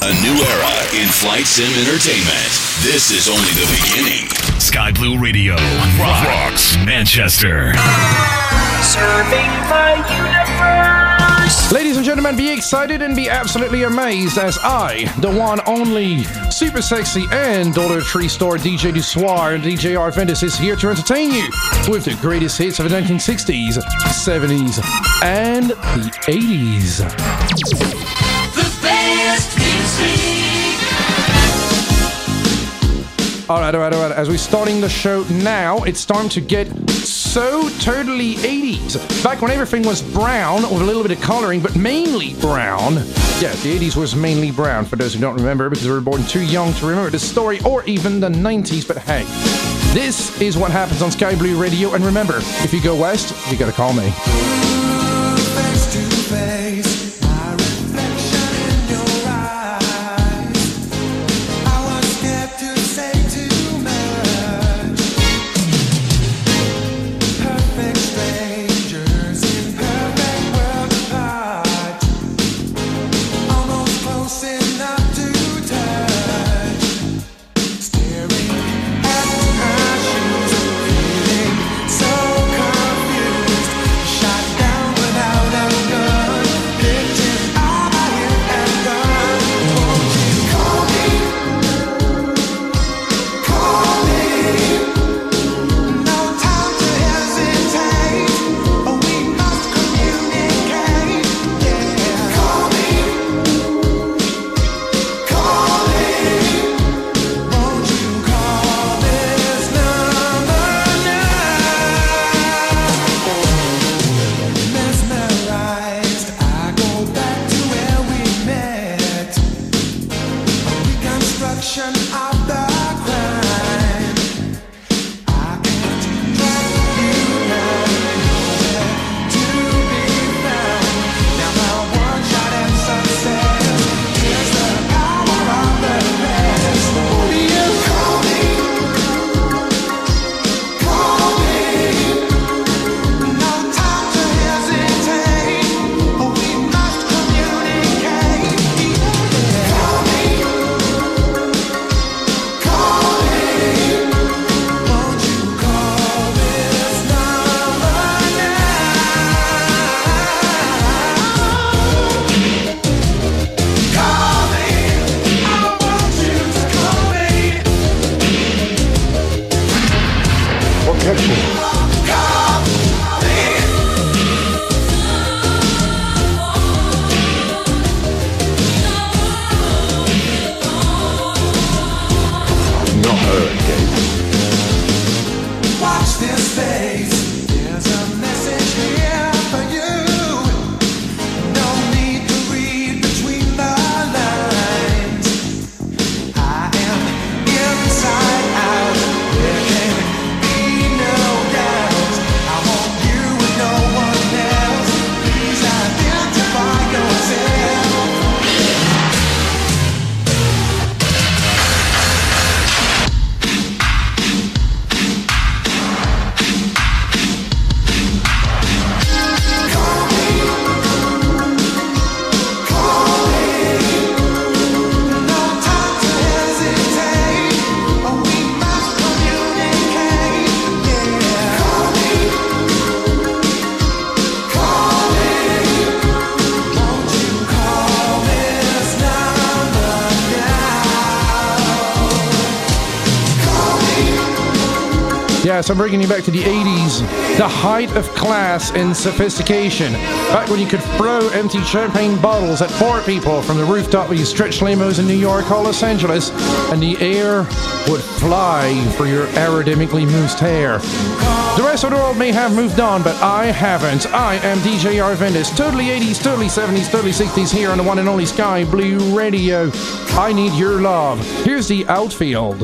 A new era in flight sim entertainment. This is only the beginning. Sky Blue Radio rocks Manchester. Serving the universe. Ladies and gentlemen, be excited and be absolutely amazed as I, the one only super sexy and daughter of Tree Store DJ Du Soir and DJ Arvandus is here to entertain you with the greatest hits of the 1960s, 70s, and the 80s. The best music. All right, all right, all right. As we're starting the show now, it's time to get so totally 80s. Back when everything was brown with a little bit of coloring, but mainly brown. Yeah, the 80s was mainly brown, for those who don't remember, because we were born too young to remember the story, or even the 90s. But hey, this is what happens on Sky Blue Radio. And remember, if you go west, you gotta call me. Yes, I'm bringing you back to the 80s, the height of class and sophistication. Back when you could throw empty champagne bottles at poor people from the rooftop of your stretch limos in New York or Los Angeles, and the air would fly for your aerodynamically moosed hair. The rest of the world may have moved on, but I haven't. I am DJ Arvandus, totally 80s, totally 70s, totally 60s here on the one and only Sky Blue Radio. I need your love. Here's the outfield.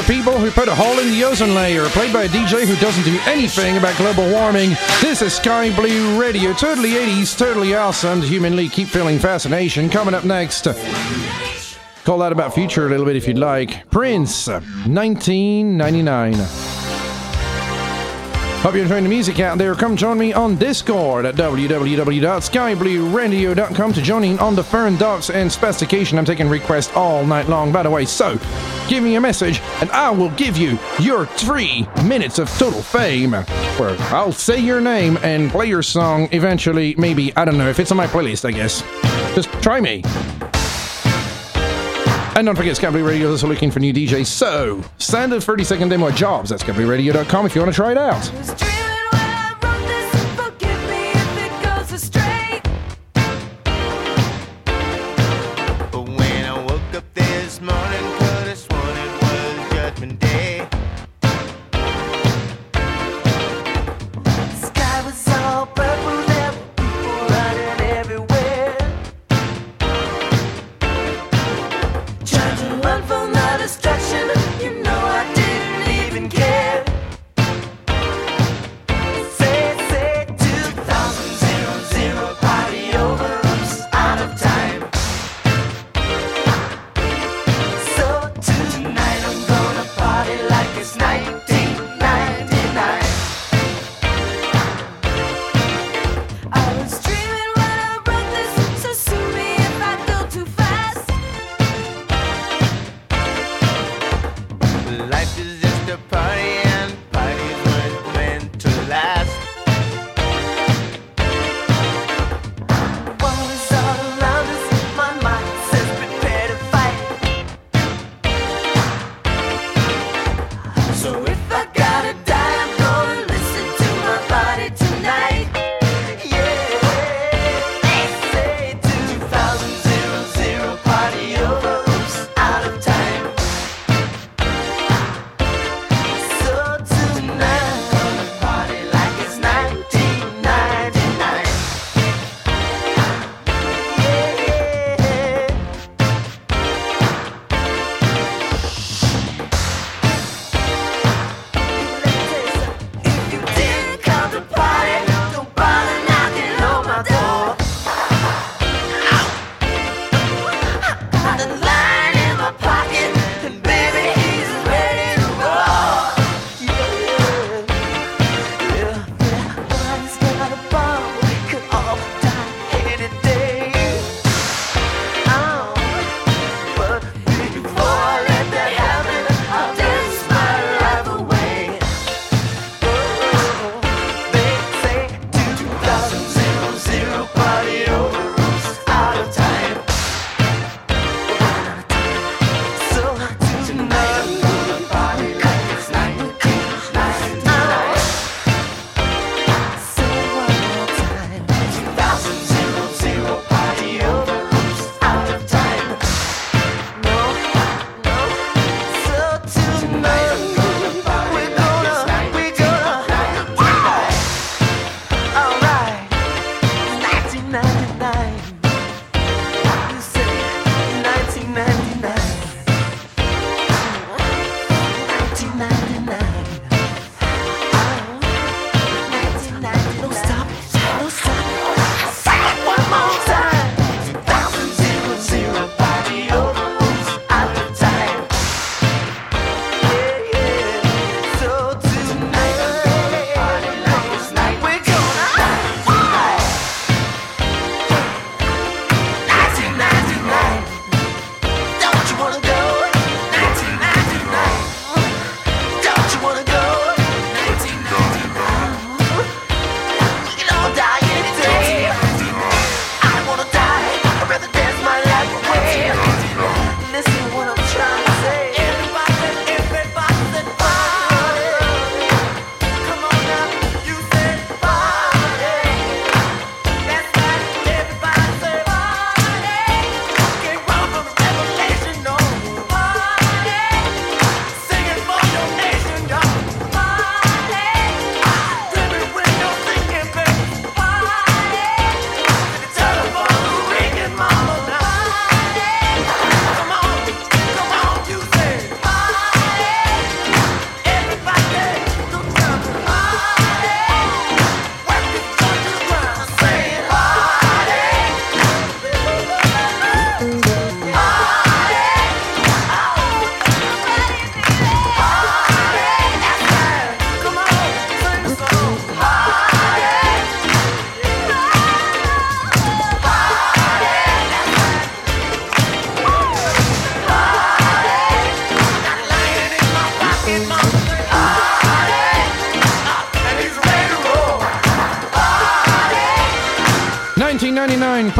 The people who put a hole in the ozone layer, played by a DJ who doesn't do anything about global warming. This is Sky Blue Radio. Totally 80s, totally awesome. Human League keep feeling fascination. Coming up next. Call that about future a little bit if you'd like. Prince, 1999. Hope you're enjoying the music out there. Come join me on Discord at www.skyblueradio.com to join in on the Fern Docs and Specification. I'm taking requests all night long, by the way. So, give me a message and I will give you your three minutes of total fame. Where I'll say your name and play your song eventually, maybe. I don't know if it's on my playlist, I guess. Just try me. And don't forget, Blue Radio is also looking for new DJs. So, standard 30 second demo jobs at skyblueradio.com if you want to try it out.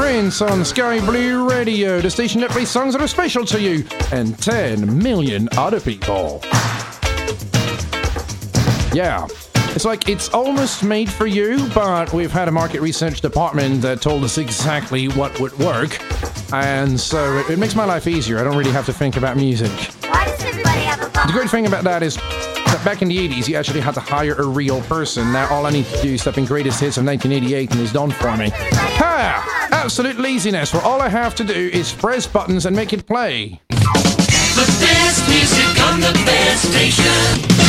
Prince on Sky Blue Radio, the station that plays songs that are special to you and 10 million other people. Yeah. It's like it's almost made for you, but we've had a market research department that told us exactly what would work. And so it, it makes my life easier. I don't really have to think about music. Why does everybody have a The great thing about that is back in the 80s, you actually had to hire a real person. Now all I need to do is step in greatest hits of 1988 and it's done for me. Ha! Absolute laziness, where all I have to do is press buttons and make it play. The best music on the best station.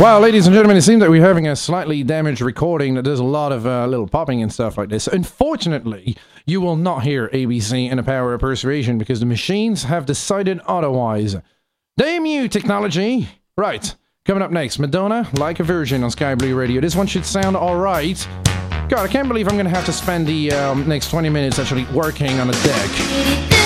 Well, ladies and gentlemen, it seems that we're having a slightly damaged recording that there's a lot of uh, little popping and stuff like this. Unfortunately, you will not hear ABC and the power of persuasion because the machines have decided otherwise. Damn you, technology! Right, coming up next, Madonna, like a virgin on Sky Blue Radio. This one should sound alright. God, I can't believe I'm gonna have to spend the um, next 20 minutes actually working on a deck.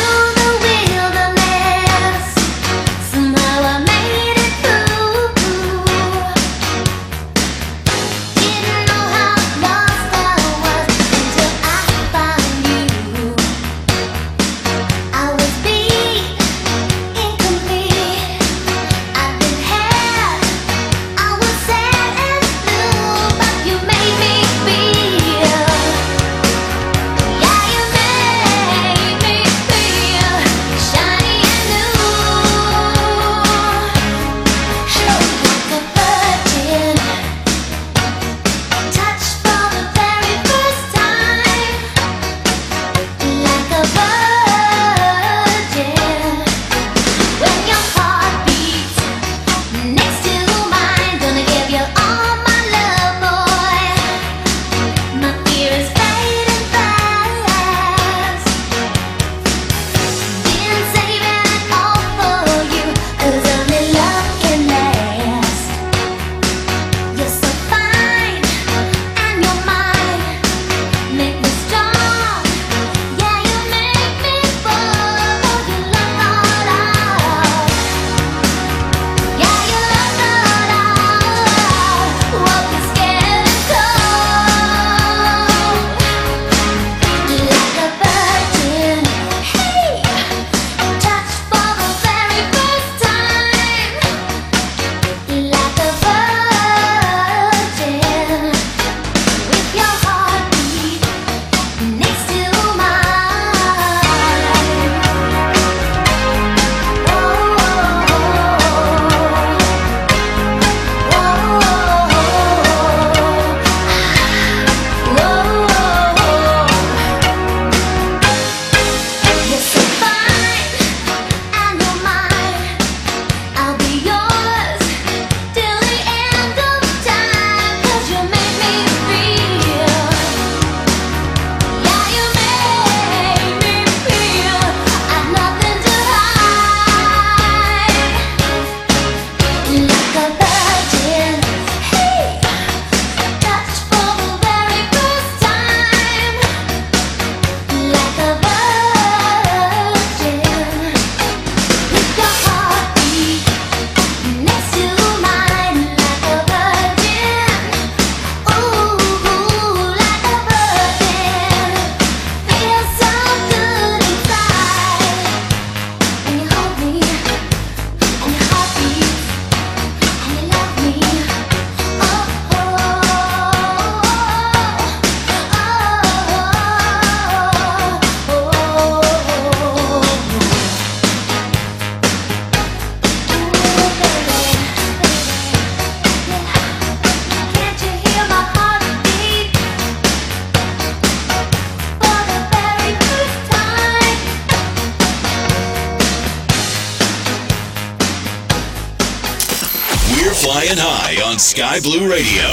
Sky Blue Radio.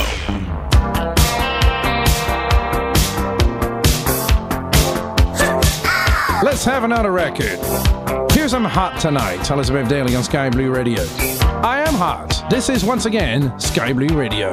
Let's have another record. Here's I'm Hot Tonight, Elizabeth Daily on Sky Blue Radio. I am hot. This is once again Sky Blue Radio.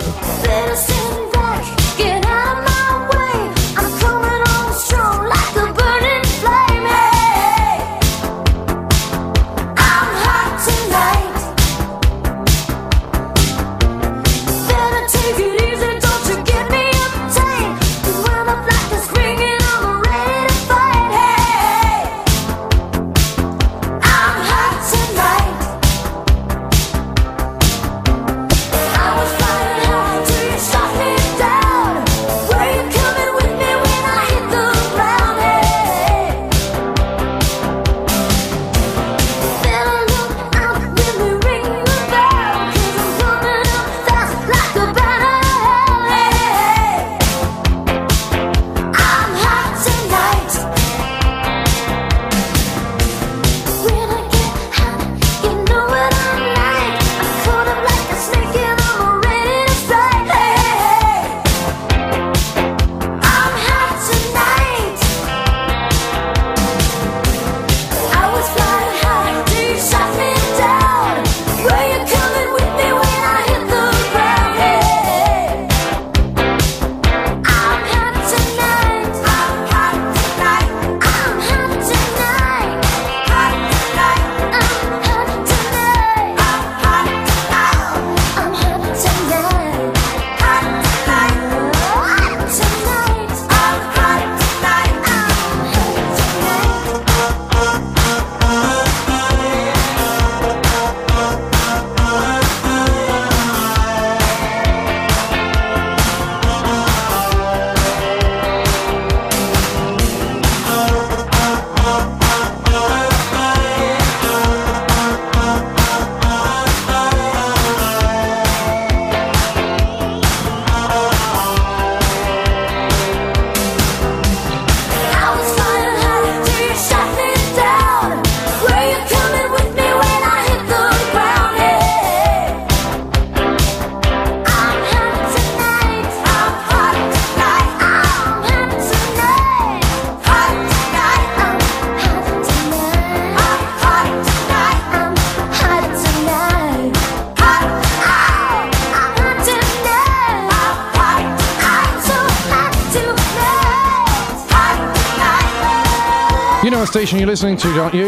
listening to, don't you?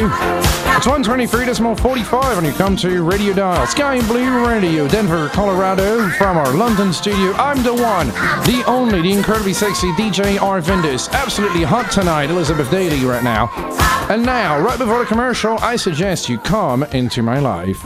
It's 123 decimal 45 and you come to Radio Dial, Sky Blue Radio, Denver, Colorado, from our London studio. I'm the one, the only, the incredibly sexy DJ Arvandus. Absolutely hot tonight, Elizabeth Daily right now. And now, right before the commercial, I suggest you come into my life.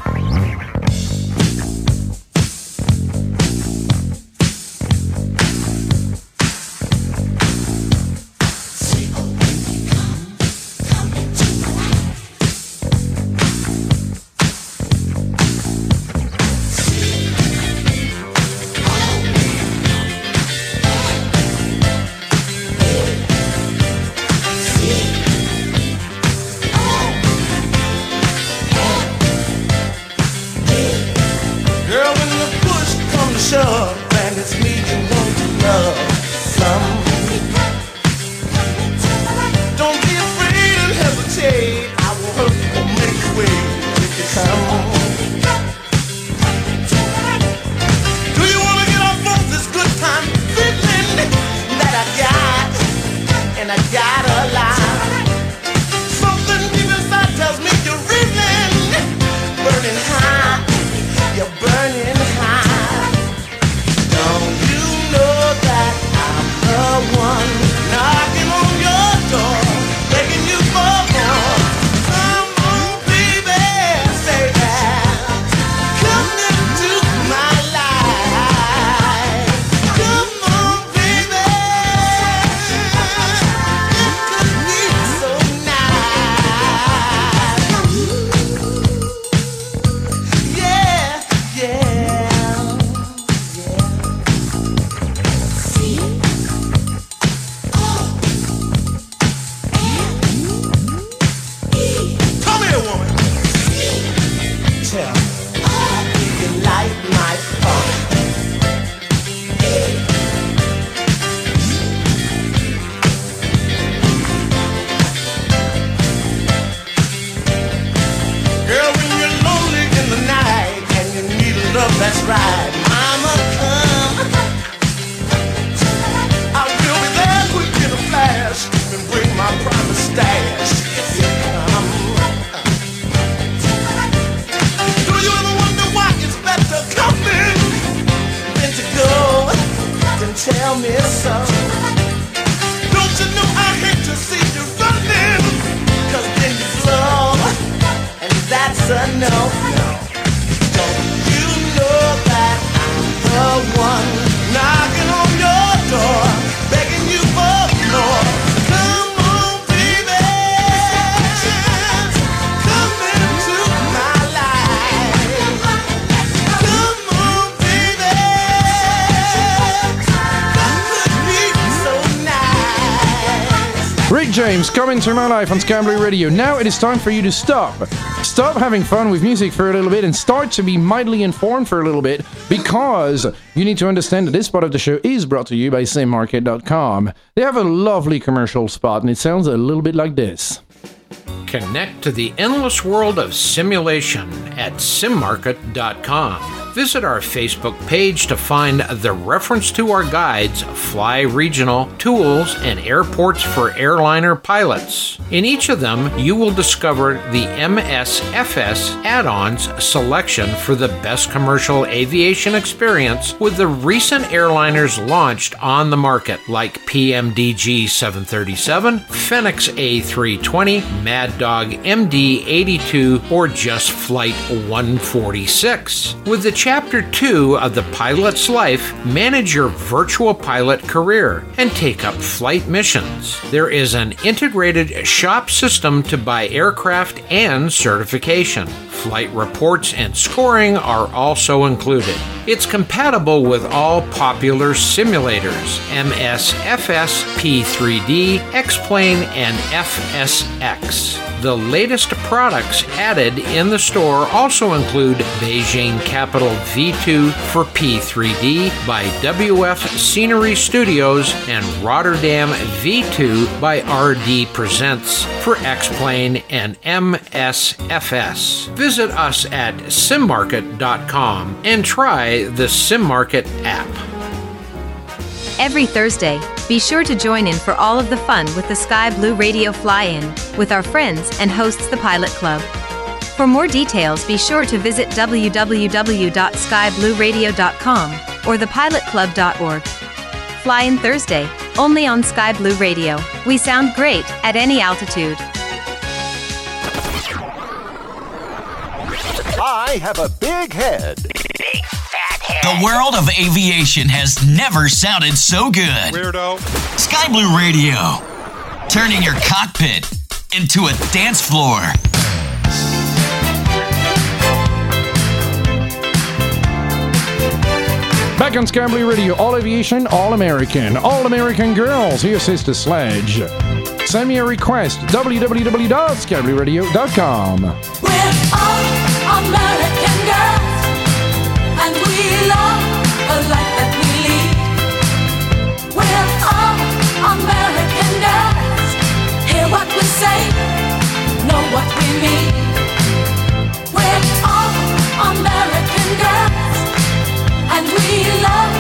Rick to my life on Sky Blue Radio. Now it is time for you to stop. Stop having fun with music for a little bit and start to be mildly informed for a little bit because you need to understand that this part of the show is brought to you by SimMarket.com. They have a lovely commercial spot and it sounds a little bit like this. Connect to the endless world of simulation at simmarket.com. Visit our Facebook page to find the reference to our guides, Fly Regional, Tools, and Airports for Airliner Pilots. In each of them, you will discover the MSFS add ons selection for the best commercial aviation experience with the recent airliners launched on the market, like PMDG 737, Fenix A320, Mad Dog MD 82, or just Flight 146. With the Chapter 2 of the pilot's life, manage your virtual pilot career and take up flight missions. There is an integrated shop system to buy aircraft and certification. Flight reports and scoring are also included. It's compatible with all popular simulators MSFS, P3D, X-Plane, and FSX. The latest products added in the store also include Beijing Capital V2 for P3D by WF Scenery Studios and Rotterdam V2 by RD Presents for X-Plane and MSFS. Visit us at simmarket.com and try the SimMarket app. Every Thursday, be sure to join in for all of the fun with the Sky Blue Radio Fly In with our friends and hosts the Pilot Club. For more details, be sure to visit www.skyblueradio.com or thepilotclub.org. Fly In Thursday, only on Sky Blue Radio. We sound great at any altitude. I have a big head. Big fat head. The world of aviation has never sounded so good. Weirdo. Sky Blue Radio, turning your cockpit into a dance floor. Back on Scambly Radio, all aviation, all American. All American girls, here's Sister Sledge. Send me a request, www.scamblyradio.com. We're all American girls, and we love the life that we lead. We're all American girls. Hear what we say, know what we mean. We love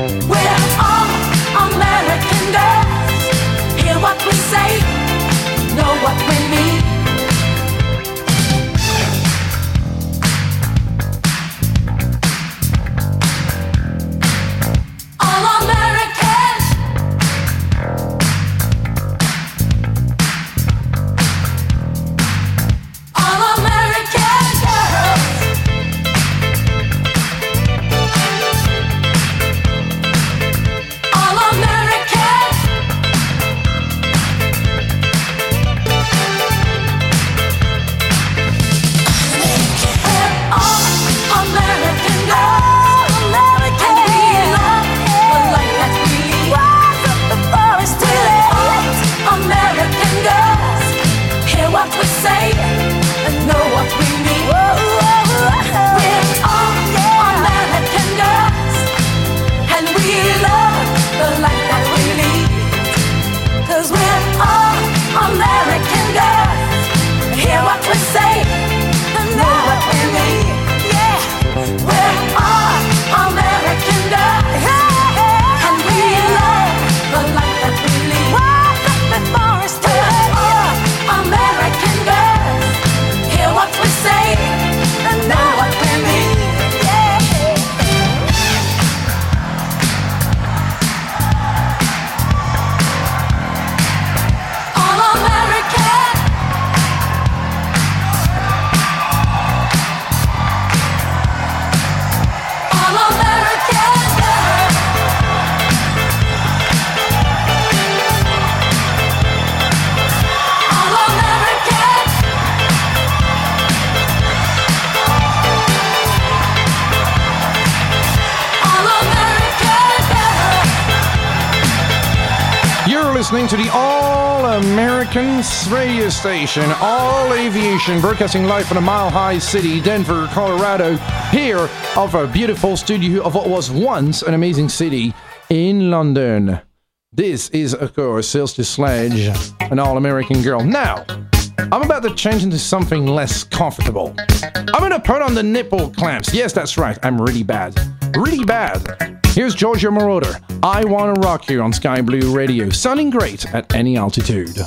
Mm-hmm. Nation's radio station, all aviation, broadcasting live from the Mile High City, Denver, Colorado, here of a beautiful studio of what was once an amazing city in London. This is, of course, Celestia Sledge, an all American girl. Now, I'm about to change into something less comfortable. I'm gonna put on the nipple clamps. Yes, that's right, I'm really bad. Really bad. Here's Giorgio Moroder. I Wanna Rock You on Sky Blue Radio, sounding great at any altitude.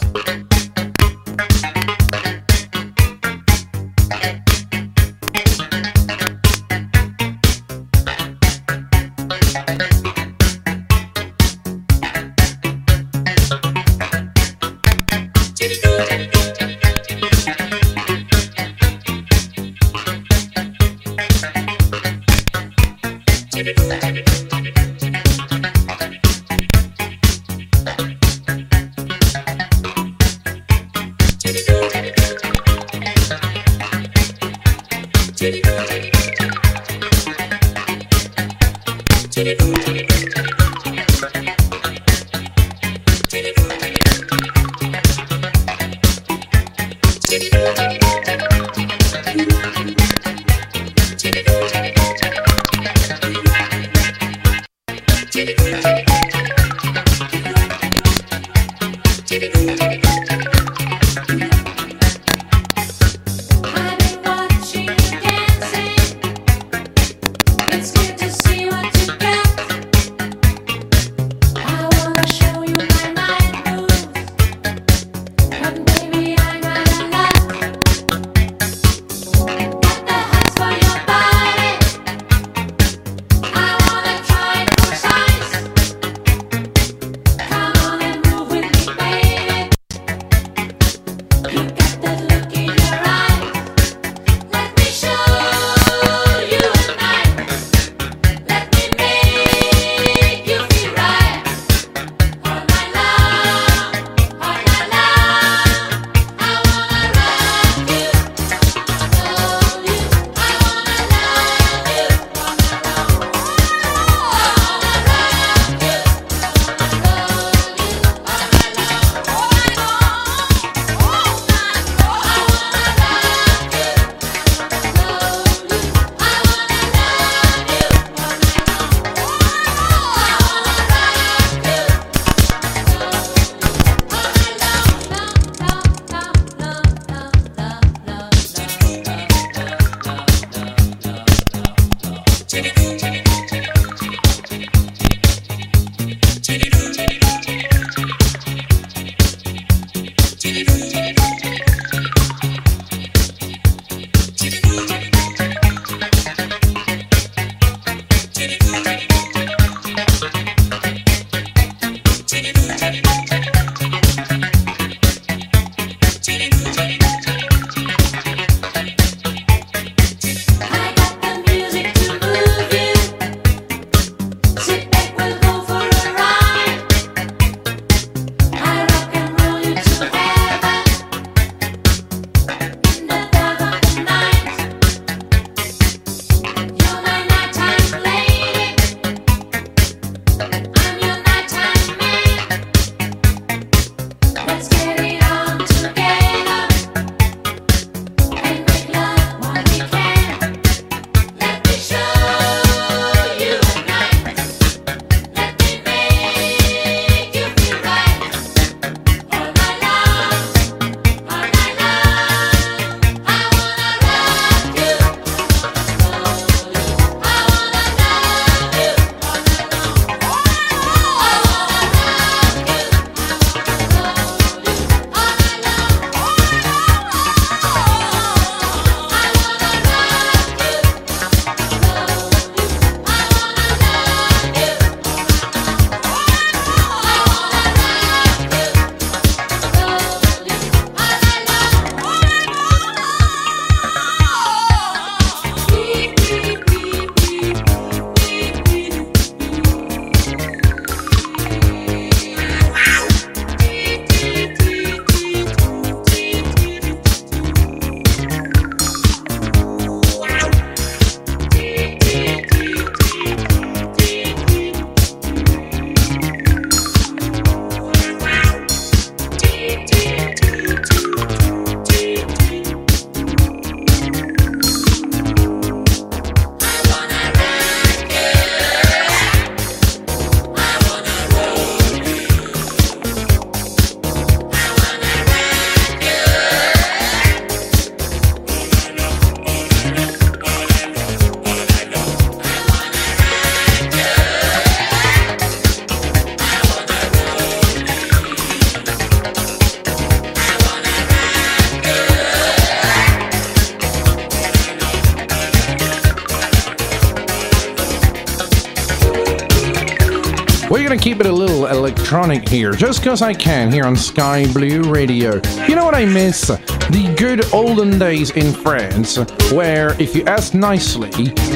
Electronic here, just because I can here on Sky Blue Radio. You know what I miss? The good olden days in France, where if you asked nicely,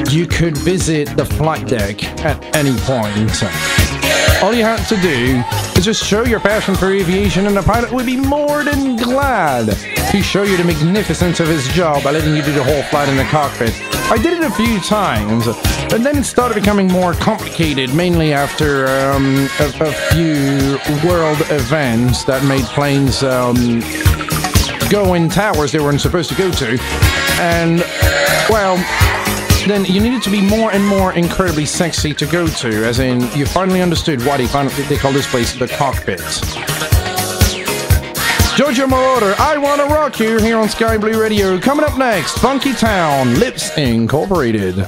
you could visit the flight deck at any point. All you had to do is just show your passion for aviation, and the pilot would be more than glad to show you the magnificence of his job by letting you do the whole flight in the cockpit. I did it a few times, and then it started becoming more complicated, mainly after um, a, a few world events that made planes um, go in towers they weren't supposed to go to. And, well, then you needed to be more and more incredibly sexy to go to, as in you finally understood why they, finally, they call this place the cockpit. Giorgio Moroder, I Wanna Rock You here on Sky Blue Radio. Coming up next, Funky Town, Lipps Incorporated.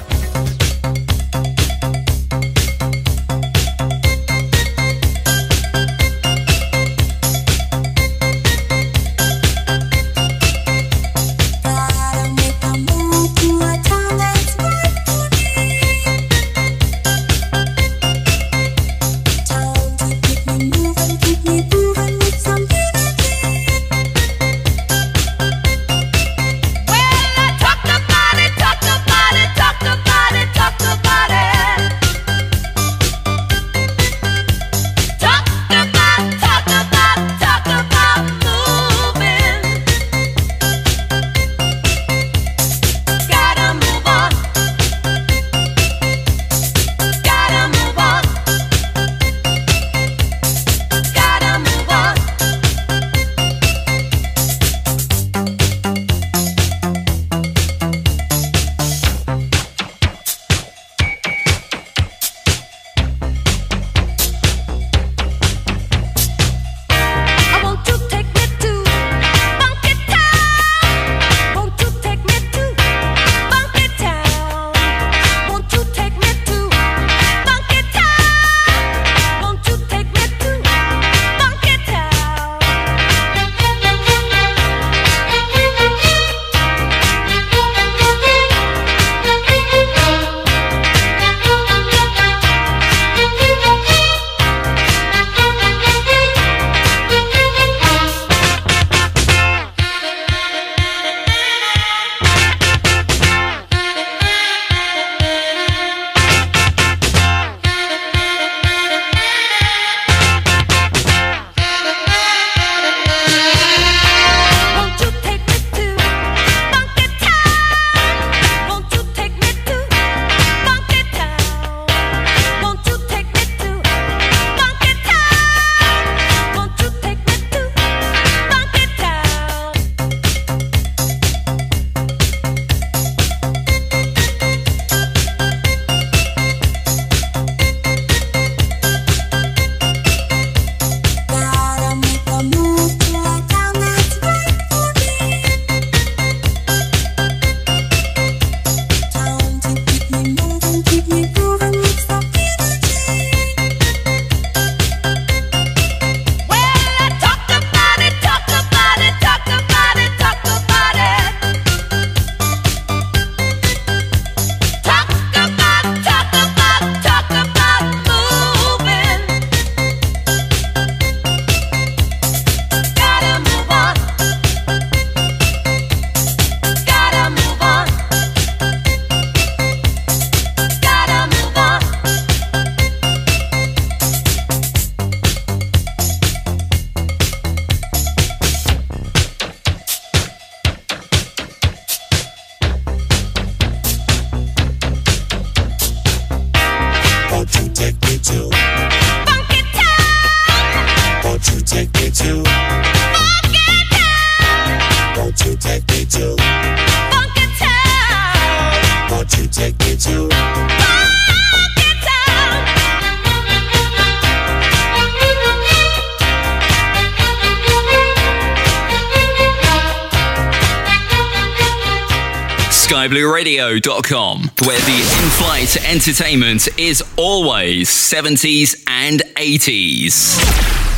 SkyBlueRadio.com, where the in flight entertainment is always 70s and 80s.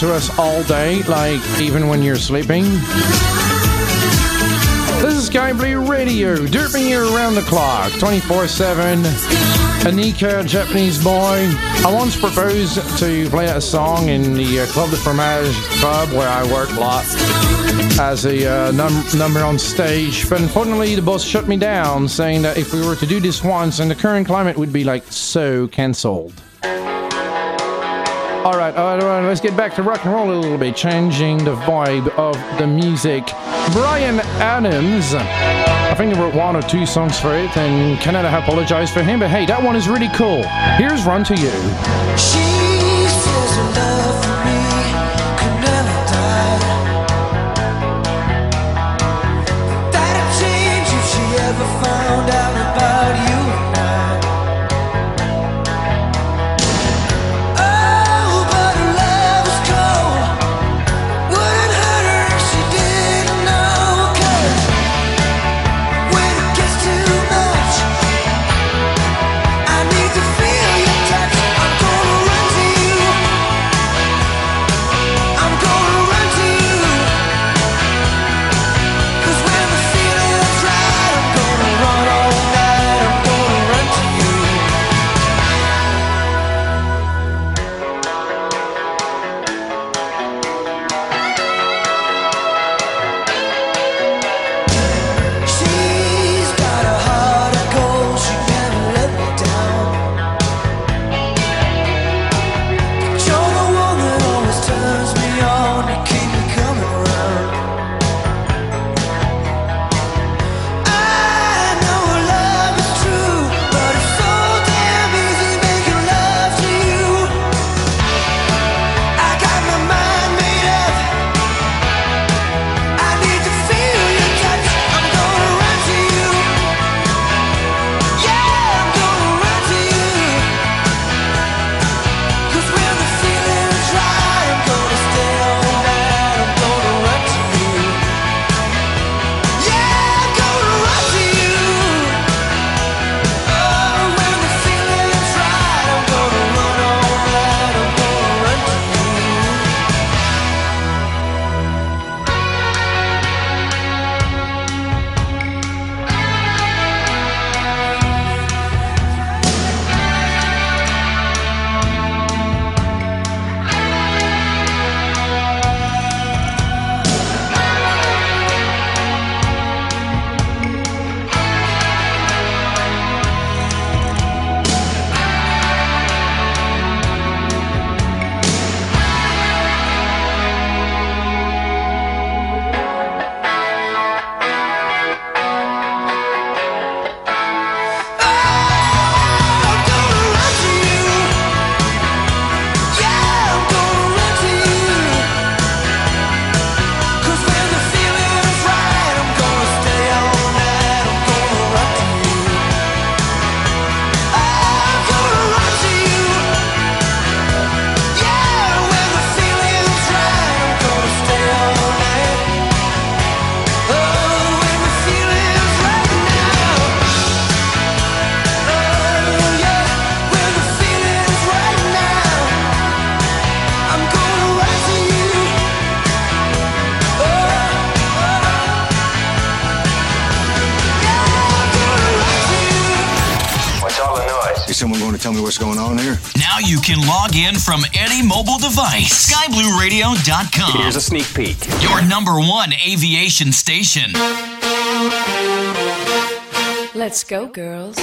to us all day, like even when you're sleeping. This is Sky Blue Radio, derping you around the clock, 24 7. Aneka, Japanese boy. I once proposed to play a song in the uh, Club de Fromage Club where I work a lot as a uh, num- number on stage. But unfortunately, the boss shut me down, saying that if we were to do this once, and the current climate would be like so cancelled. All right, all right, all right, let's get back to rock and roll a little bit, changing the vibe of the music. Bryan Adams, I think he wrote one or two songs for it, and Canada apologized for him, but hey, that one is really cool. Here's Run to You. She log in from any mobile device. SkyBlueRadio.com. Here's a sneak peek. Your number one aviation station. Let's go, girls.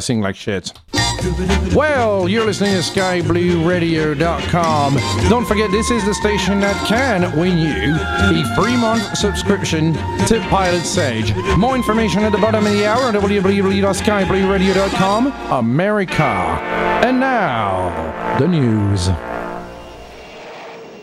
Gotta sing like shit. Well, you're listening to skyblueradio.com. Don't forget, this is the station that can win you a three month subscription to Pilot Sage. More information at the bottom of the hour at www.skyblueradio.com. America. And now, the news.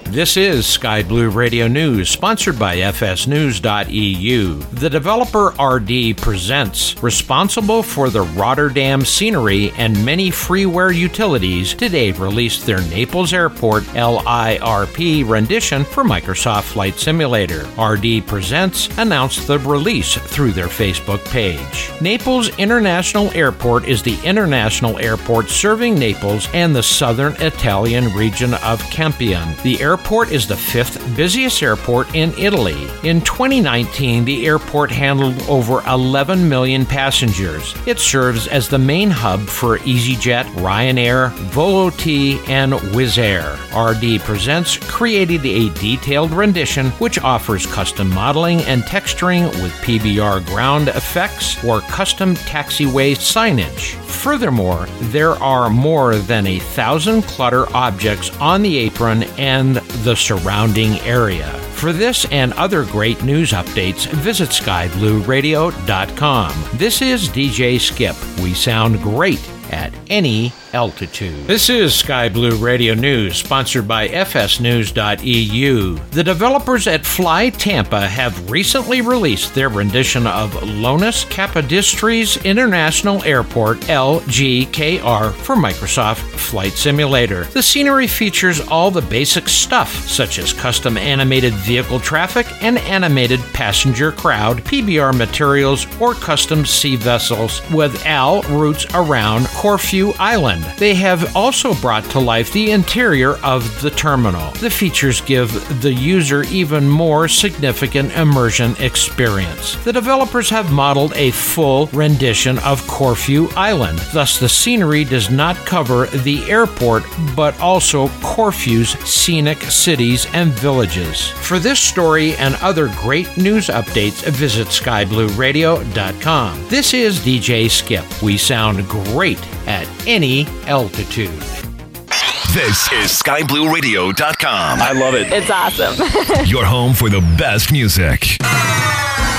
This is Sky Blue Radio News, sponsored by FSNews.eu. The developer RD Presents, responsible for the Rotterdam scenery and many freeware utilities, today released their Naples Airport LIRP rendition for Microsoft Flight Simulator. RD Presents announced the release through their Facebook page. Naples International Airport is the international airport serving Naples and the southern Italian region of Campion. The airport is the fifth busiest airport in Italy. In 2019, the airport handled over 11 million passengers. It serves as the main hub for EasyJet, Ryanair, Volotea, and Wizz Air. RD Presents created a detailed rendition which offers custom modeling and texturing with PBR ground effects or custom taxiway signage. Furthermore, there are more than a thousand clutter objects on the apron and the surrounding area. For this and other great news updates, visit skyblueradio.com. This is DJ Skip. We sound great at any altitude. This is Sky Blue Radio News, sponsored by FSNews.eu. The developers at FlyTampa have recently released their rendition of Lonus Kapodistrias International Airport LGKR for Microsoft Flight Simulator. The scenery features all the basic stuff, such as custom animated vehicle traffic and animated passenger crowd, PBR materials, or custom sea vessels with AI routes around Corfu Island. They have also brought to life the interior of the terminal. The features give the user even more significant immersion experience. The developers have modeled a full rendition of Corfu Island, thus, the scenery does not cover the airport but also Corfu's scenic cities and villages. For this story and other great news updates, visit skyblueradio.com. This is DJ Skip. We sound great at any altitude. This is skyblueradio.com. I love it. It's awesome. Your home for the best music.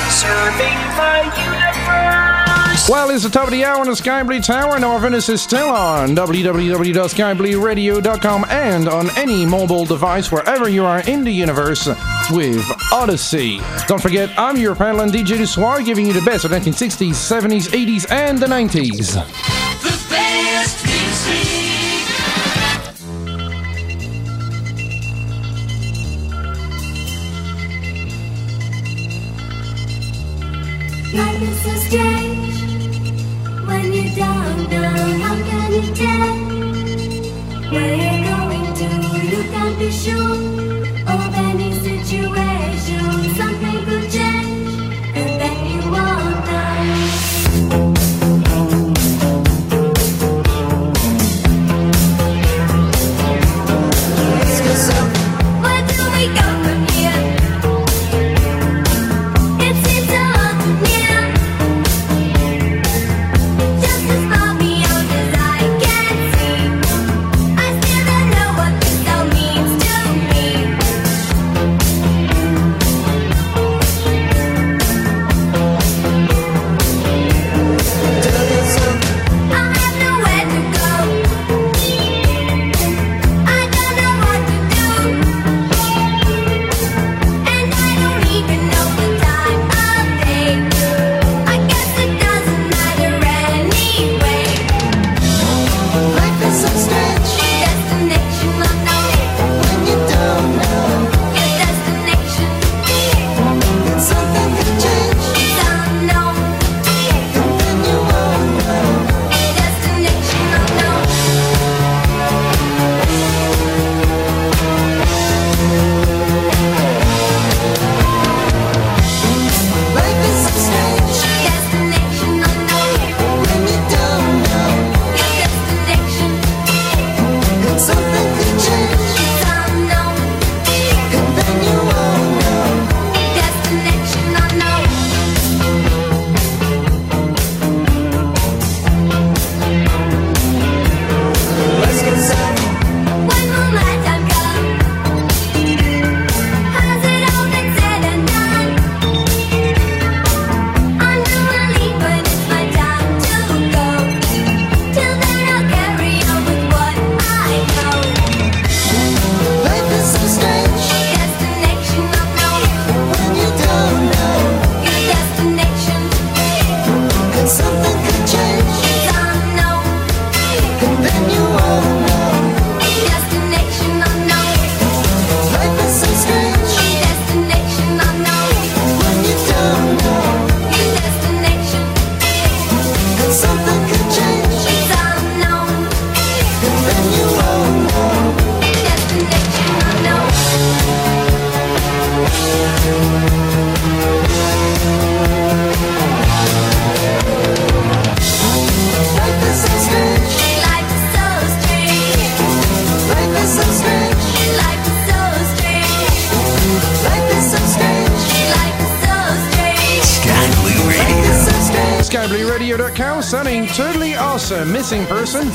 Serving the universe. Well, it's the top of the hour on the Sky Blue Tower, and our Venice is still on www.skyblueradio.com and on any mobile device wherever you are in the universe with Odyssey. Don't forget, I'm your panel and DJ Dussoir, giving you the best of 1960s, 70s, 80s, and the 90s.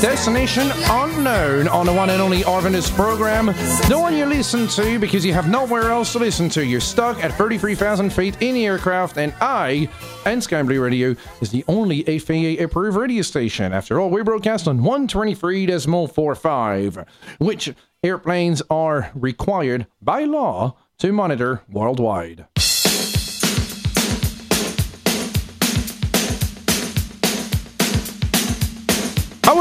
Destination unknown on the one and only Arvandus program. The one you listen to because you have nowhere else to listen to. You're stuck at 33,000 feet in the aircraft, and I and Sky Blue Radio is the only FAA approved radio station. After all, we broadcast on 123.45, which airplanes are required by law to monitor worldwide.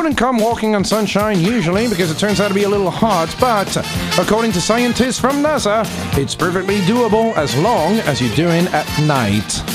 Wouldn't come walking on sunshine usually because it turns out to be a little hot, but according to scientists from NASA, it's perfectly doable as long as you're doing at night.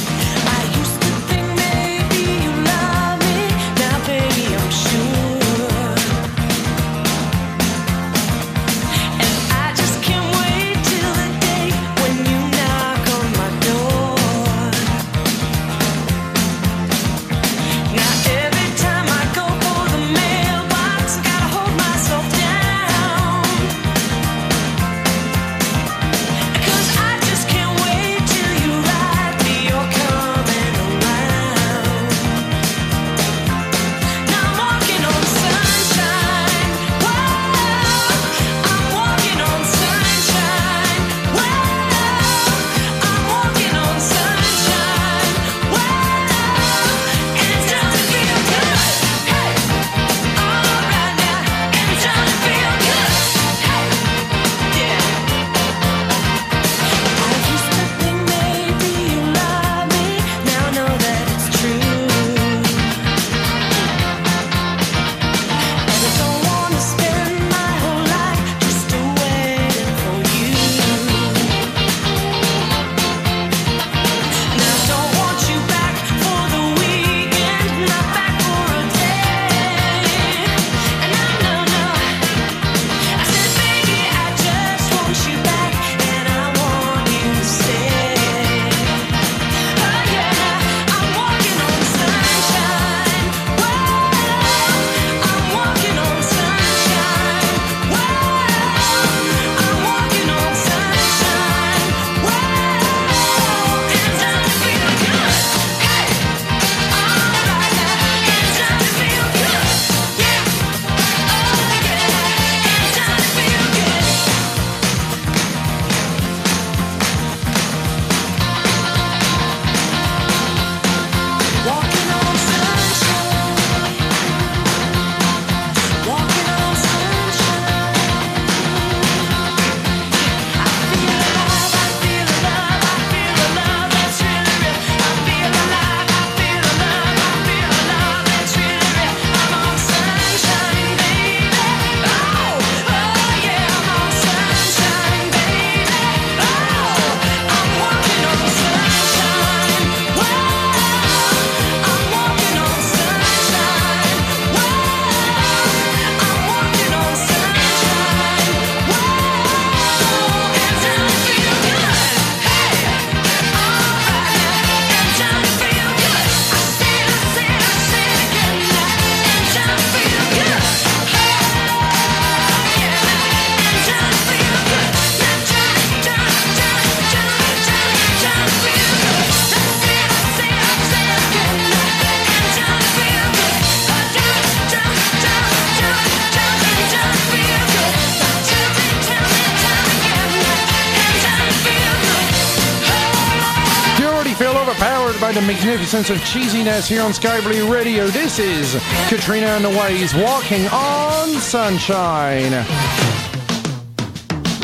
by the magnificence of cheesiness here on Sky Blue Radio. This is Katrina and the Waves walking on sunshine.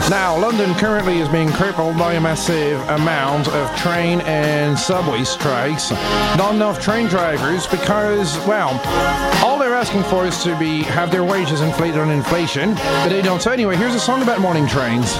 Now, London currently is being crippled by a massive amount of train and subway strikes. Not enough train drivers because, well, all they're asking for is to be have their wages inflated on inflation, but they don't. So anyway, here's a song about morning trains.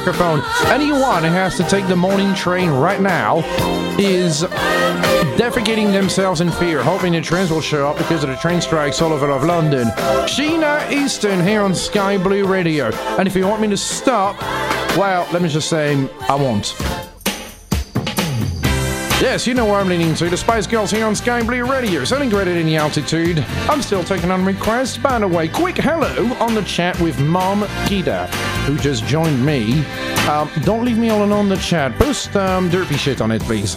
microphone. Anyone who has to take the morning train right now is defecating themselves in fear, hoping the trains will show up because of the train strikes all over of London. Sheena Easton here on Sky Blue Radio. And if you want me to stop, well, let me just say I won't. Yes, you know where I'm leaning to. The Spice Girls here on Sky Blue Radio, sounding great at any altitude. I'm still taking on requests. By the way, quick hello on the chat with Mom Gita who just joined me. Um, don't leave me all alone in the chat. Post um, derpy shit on it, please.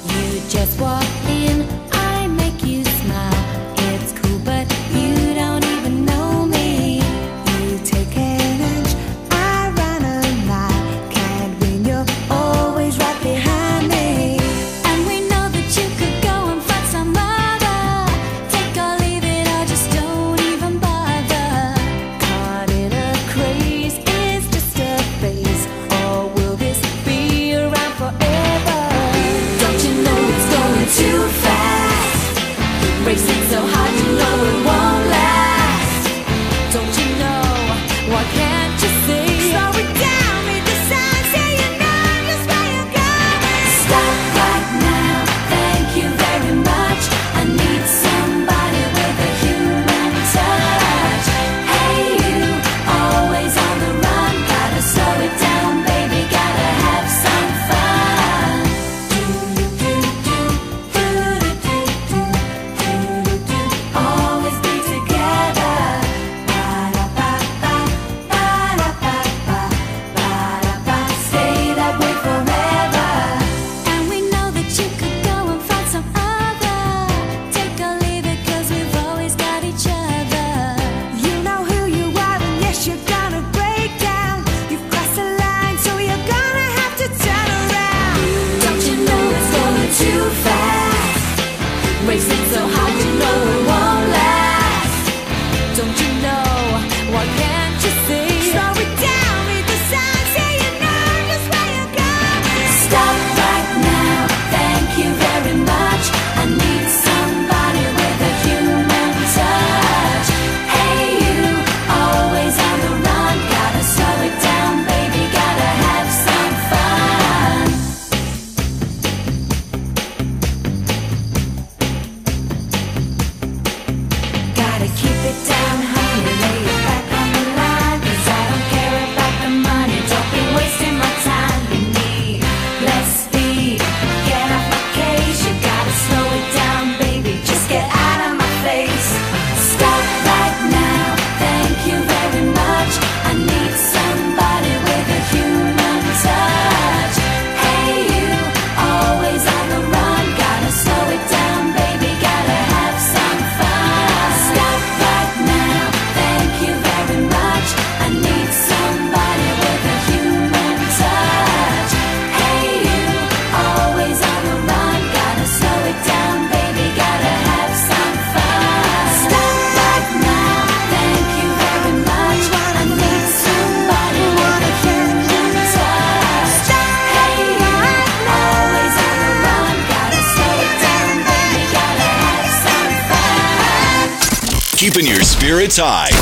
Spirits high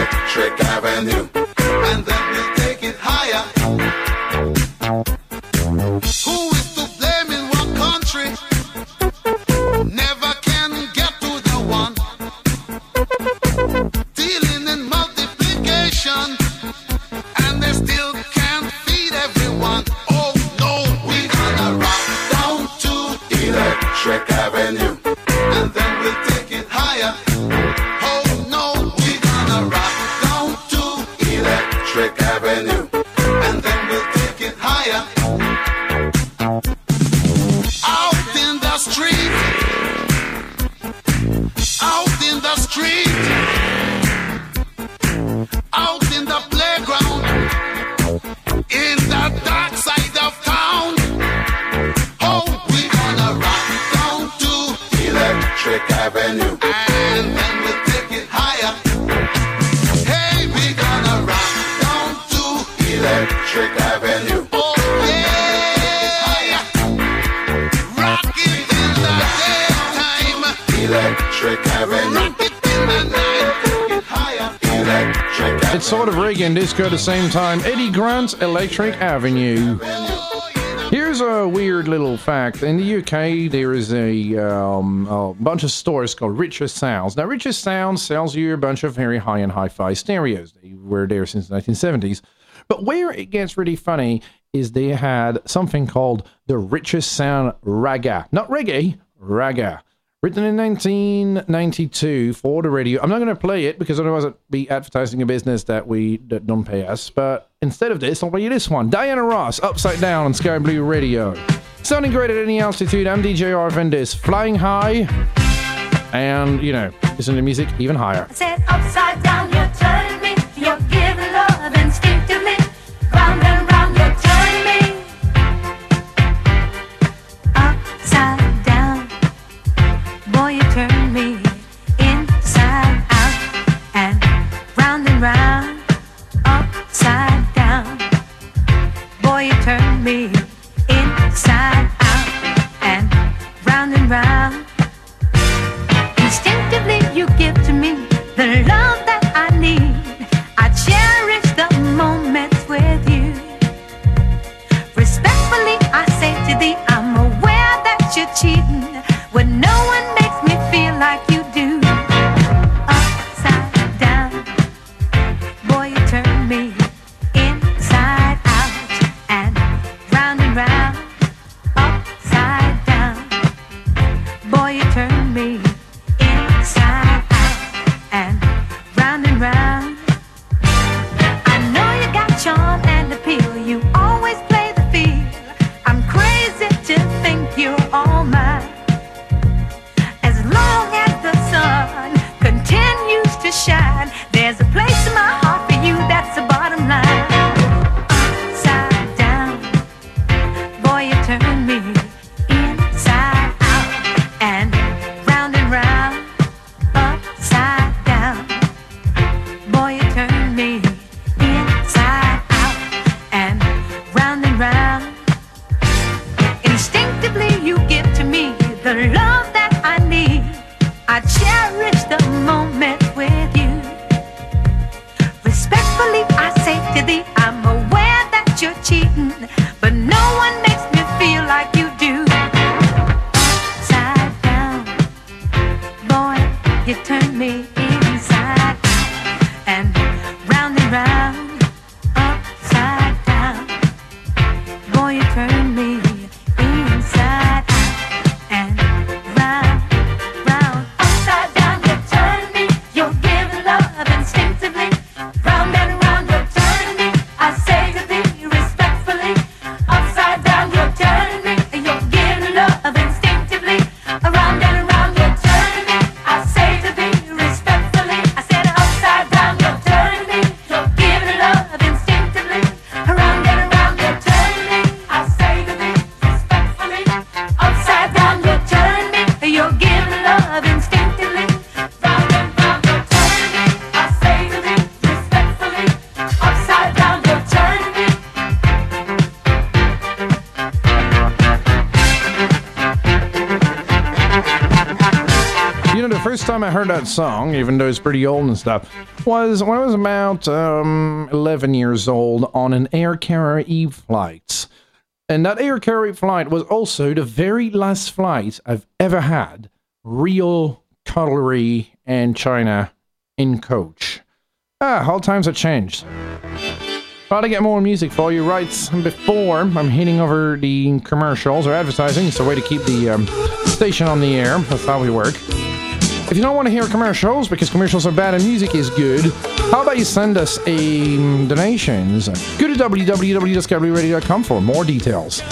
Electric Avenue, same time. Eddie Grant's Electric Avenue. Here's a weird little fact. In the UK, there is a, um, a bunch of stores called Richer Sounds. Now, Richer Sounds sells you a bunch of very high-end hi-fi stereos. They were there since the 1970s. But where it gets really funny is they had something called the Richer Sound Raga. Not reggae, Raga. Written in 1992 for the radio. I'm not going to play it because otherwise I'd be advertising a business that we that don't pay us. But instead of this, I'll play you this one. Diana Ross, Upside Down on Sky Blue Radio. Sounding great at any altitude. I'm DJ Arvandus, flying high, and you know, listen to music even higher. No one makes me feel like you that song, even though it's pretty old and stuff, was when I was about um, 11 years old on an Air Caribbean flight. And that Air Caribbean flight was also the very last flight I've ever had real cutlery and china in coach. Ah, all times have changed. Try to get more music for you right before I'm hitting over the commercials or advertising. It's a way to keep the um, station on the air. That's how we work. If you don't want to hear commercials because commercials are bad and music is good, how about you send us a um, donations? Go to www.skyblueradio.com for more details.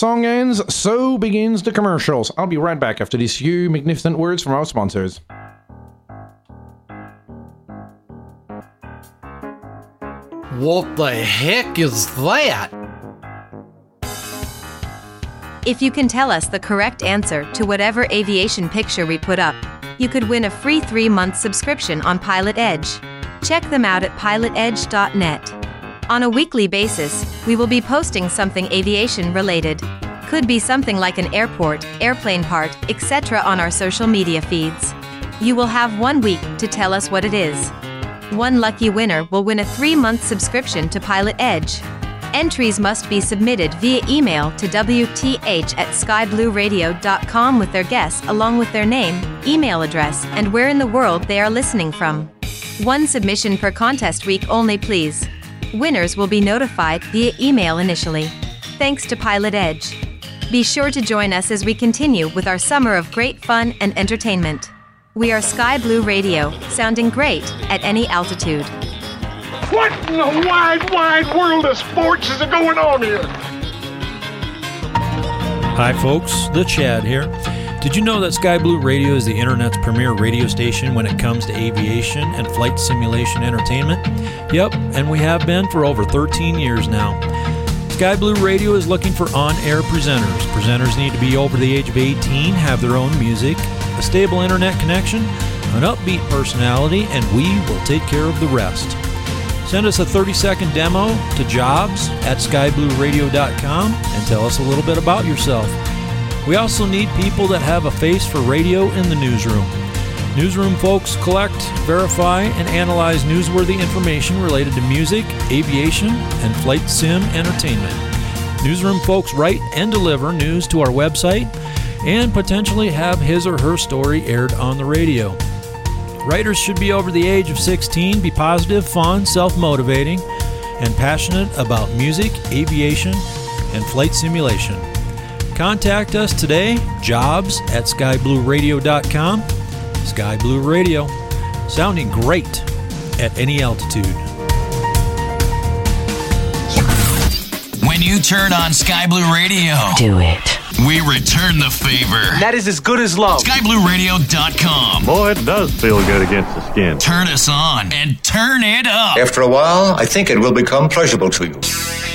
Song ends, so begins the commercials. I'll be right back after these few magnificent words from our sponsors. What the heck is that? If you can tell us the correct answer to whatever aviation picture we put up, you could win a free three month subscription on Pilot Edge. Check them out at pilotedge.net. On a weekly basis, we will be posting something aviation related. Could be something like an airport, airplane part, etc. on our social media feeds. You will have one week to tell us what it is. One lucky winner will win a three month subscription to Pilot Edge. Entries must be submitted via email to WTH at skyblueradio.com with their guess along with their name, email address, and where in the world they are listening from. One submission per contest week only, please. Winners will be notified via email initially. Thanks to Pilot Edge. Be sure to join us as we continue with our summer of great fun and entertainment. We are Sky Blue Radio, sounding great at any altitude. What in the wide, wide world of sports is going on here? Hi, folks. The Chad here. Did you know that Sky Blue Radio is the internet's premier radio station when it comes to aviation and flight simulation entertainment? Yep, and we have been for over 13 years now. Sky Blue Radio is looking for on air presenters. Presenters need to be over the age of 18, have their own music, a stable internet connection, an upbeat personality, and we will take care of the rest. Send us a 30 second demo to jobs at skyblueradio.com and tell us a little bit about yourself. We also need people that have a face for radio in the newsroom. Newsroom folks collect, verify, and analyze newsworthy information related to music, aviation, and flight sim entertainment. Newsroom folks write and deliver news to our website and potentially have his or her story aired on the radio. Writers should be over the age of 16, be positive, fun, self motivating, and passionate about music, aviation, and flight simulation. Contact us today, jobs at skyblueradio.com. Sky Blue Radio, sounding great at any altitude. When you turn on Sky Blue Radio, do it. We return the favor. That is as good as love. SkyBlueRadio.com. Boy, it does feel good against the skin. Turn us on and turn it up. After a while, I think it will become pleasurable to you.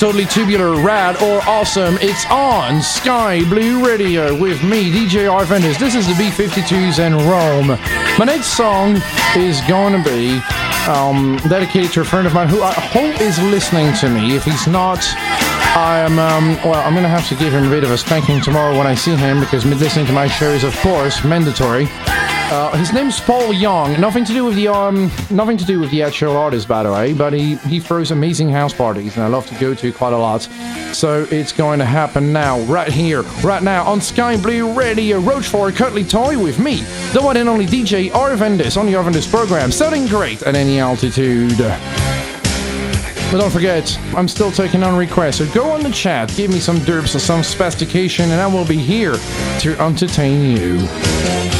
Totally tubular, rad, or awesome, it's on Sky Blue Radio with me, DJ Arvandus. This is the B52s and Roam. My next song is going to be um, dedicated to a friend of mine who I hope is listening to me. If he's not, I'm um, well. I'm going to have to give him a bit of a spanking tomorrow when I see him because listening to my show is, of course, mandatory. Uh, his name's Paul Young. Nothing to do with the um, nothing to do with the actual artist, by the way. But he he throws amazing house parties, and I love to go to quite a lot. So it's going to happen now, right here, right now on Sky Blue Radio. Roach for a Cutley Toy with me, the one and only DJ Arvandus on the Arvandus program, sounding great at any altitude. But don't forget, I'm still taking on requests, so go on the chat, give me some derps or some specification, and I will be here to entertain you.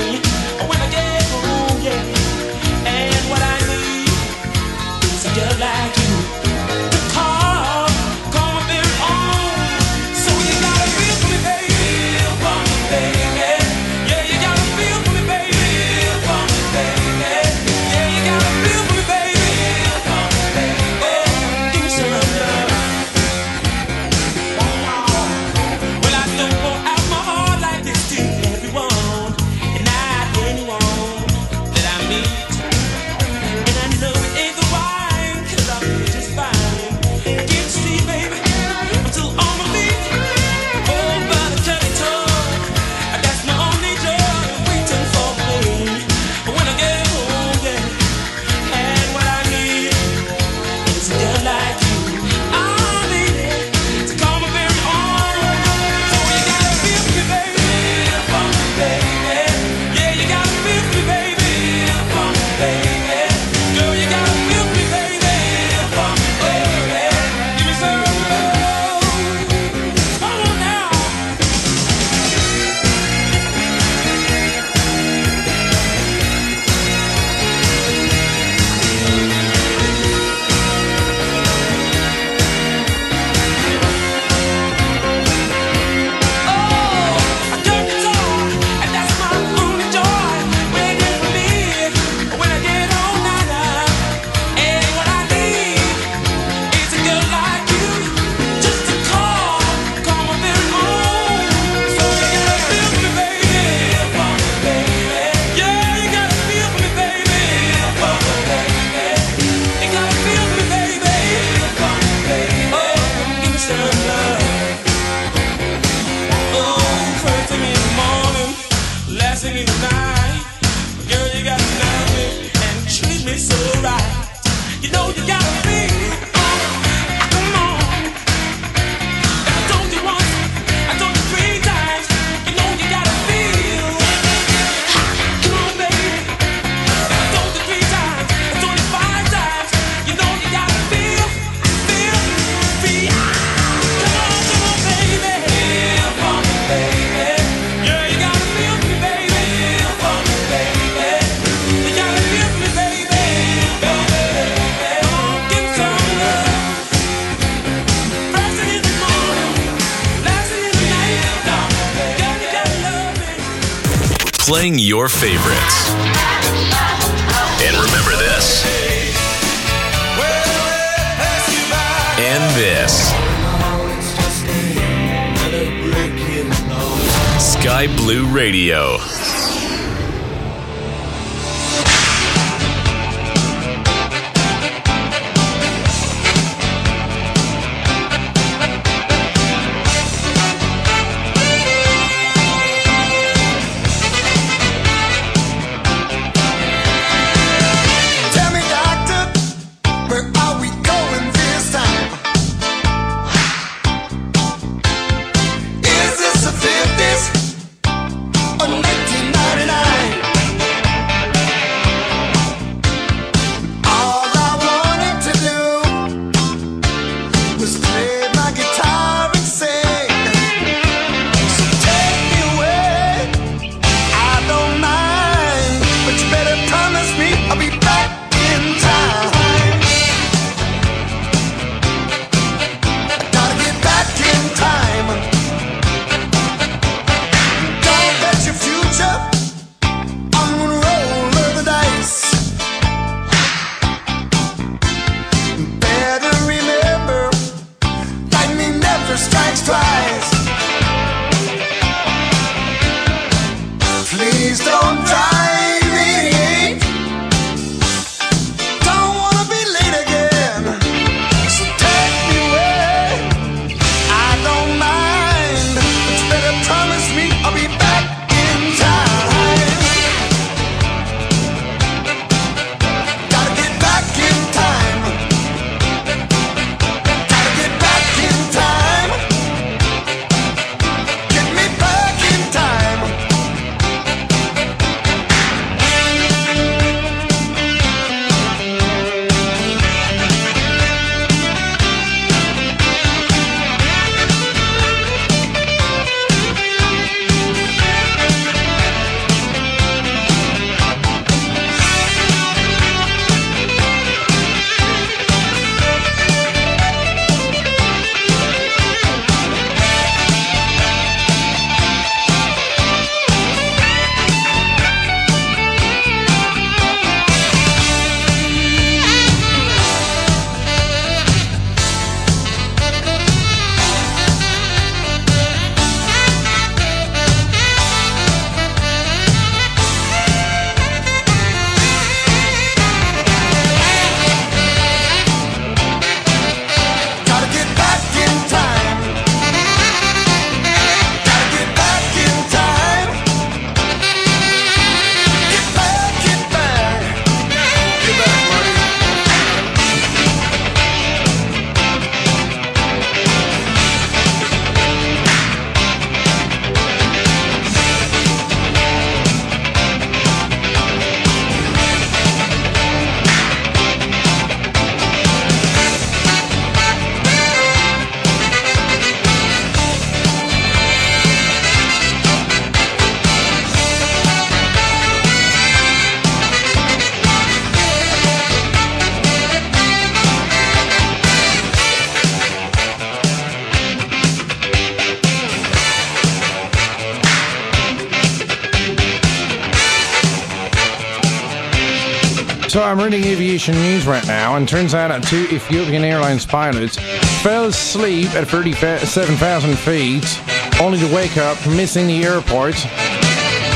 So I'm reading aviation news right now, and turns out that two Ethiopian Airlines pilots fell asleep at 37,000 feet, only to wake up missing the airport.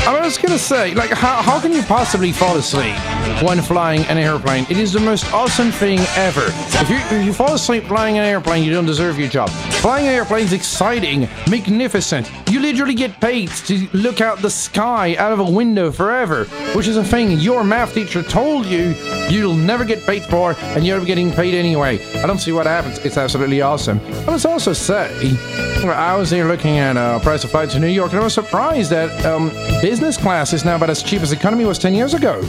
I was gonna say, like, how, how can you possibly fall asleep when flying an airplane? It is the most awesome thing ever. If you, if you fall asleep flying an airplane, you don't deserve your job. Flying an airplane is exciting, magnificent. You literally get paid to look out the sky out of a window forever, which is a thing your math teacher told you you'll never get paid for, and you're getting paid anyway. I don't see what happens. It's absolutely awesome. I must also say, I was here looking at uh, price of flights to New York, and I was surprised that um, business class is now about as cheap as economy was 10 years ago.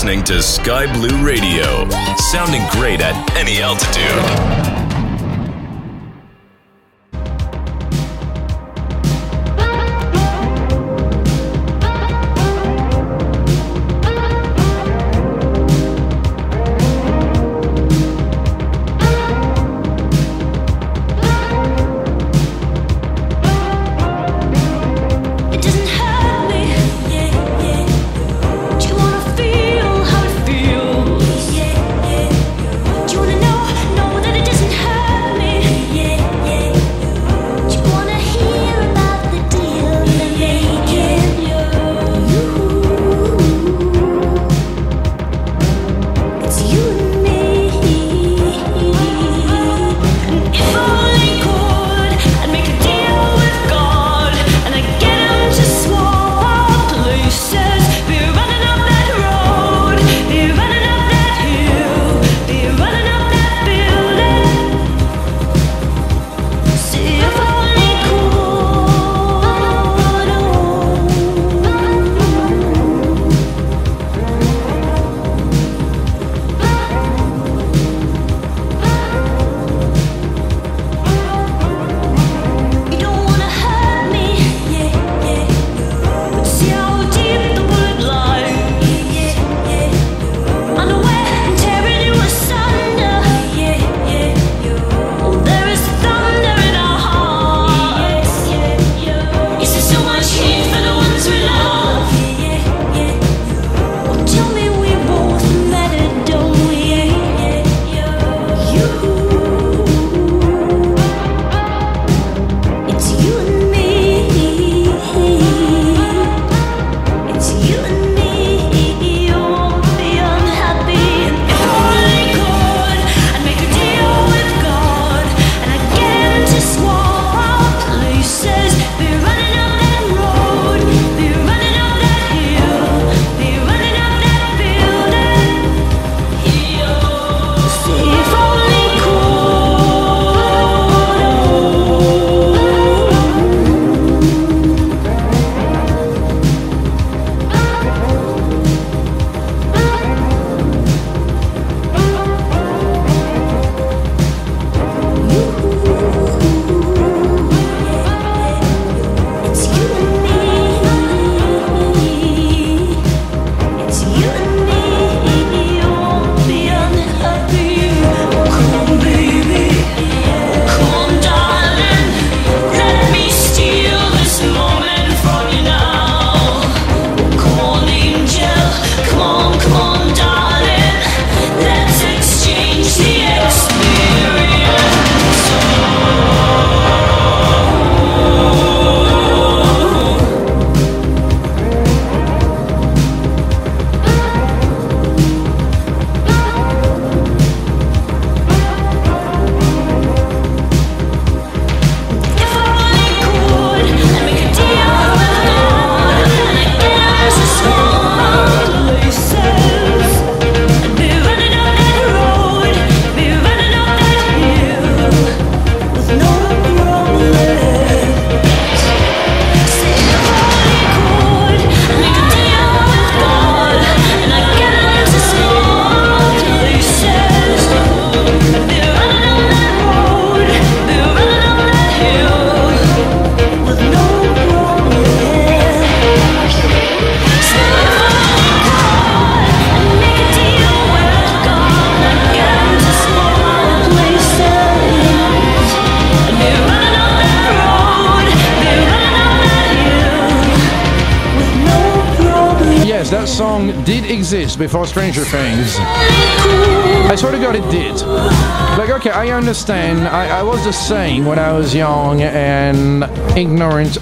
Listening to Sky Blue Radio, sounding great at any altitude.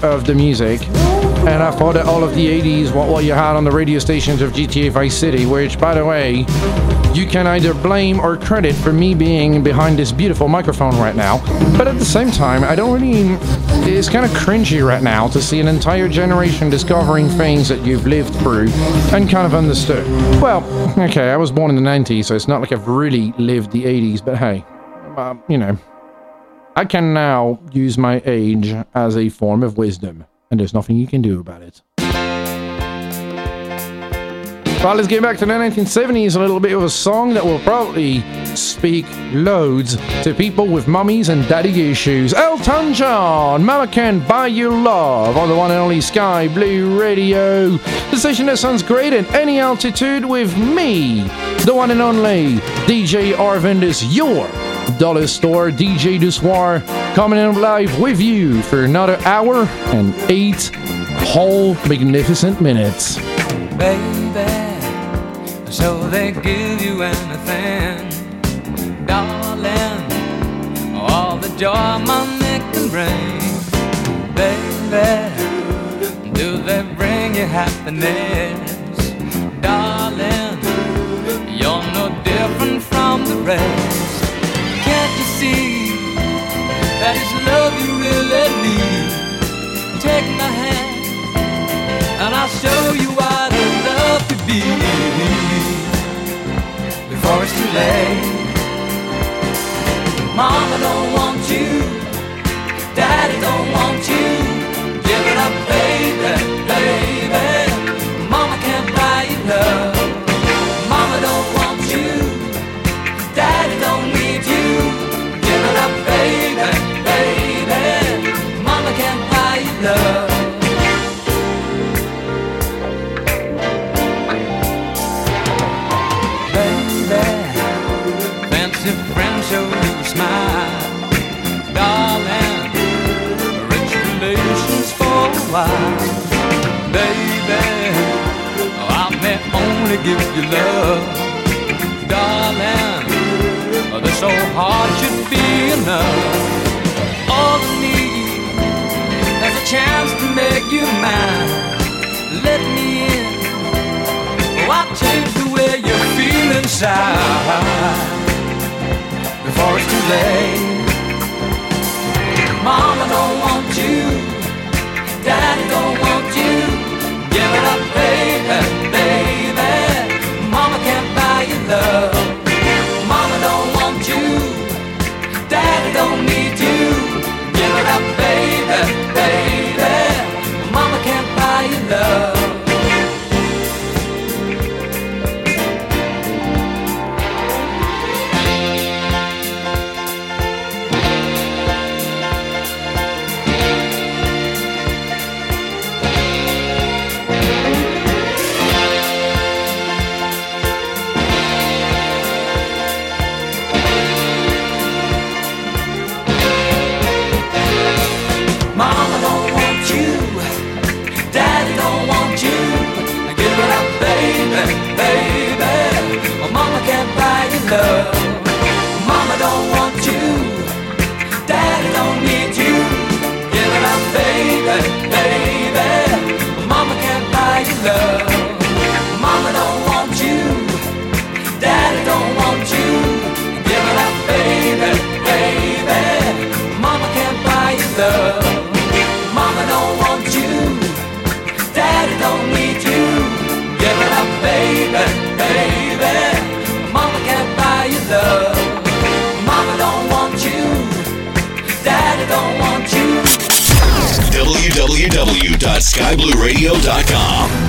Of the music. And I thought that all of the 80s, what, what you had on the radio stations of GTA Vice City, which, by the way, you can either blame or credit for me being behind this beautiful microphone right now. But at the same time, I don't really. It's kind of cringy right now to see an entire generation discovering things that you've lived through and kind of understood. Well, okay, I was born in the 90s, so it's not like I've really lived the 80s, but hey, um, you know. I can now use my age as a form of wisdom, and there's nothing you can do about it. Well, let's get back to the 1970s. A little bit of a song that will probably speak loads to people with mummies and daddy issues. Elton John, Mama Can Buy You Love on the one and only Sky Blue Radio. The station that sounds great at any altitude with me, the one and only DJ Arvandus your dollar store DJ Dussoir coming in live with you for another hour and eight whole magnificent minutes. baby. So they give you anything, darling. All the joy money can bring, baby. Do they bring you happiness, darling? You're no different from the rest. See that it's love you really need? Take my hand and I'll show you what I love to be before it's too late. Mama don't want you, give you love, darling. This so hard should be enough. All I need is a chance to make you mine. Let me in. Oh, I'll change the way you feel inside before it's too late. Mama don't want you, Daddy don't want www.skyblueradio.com.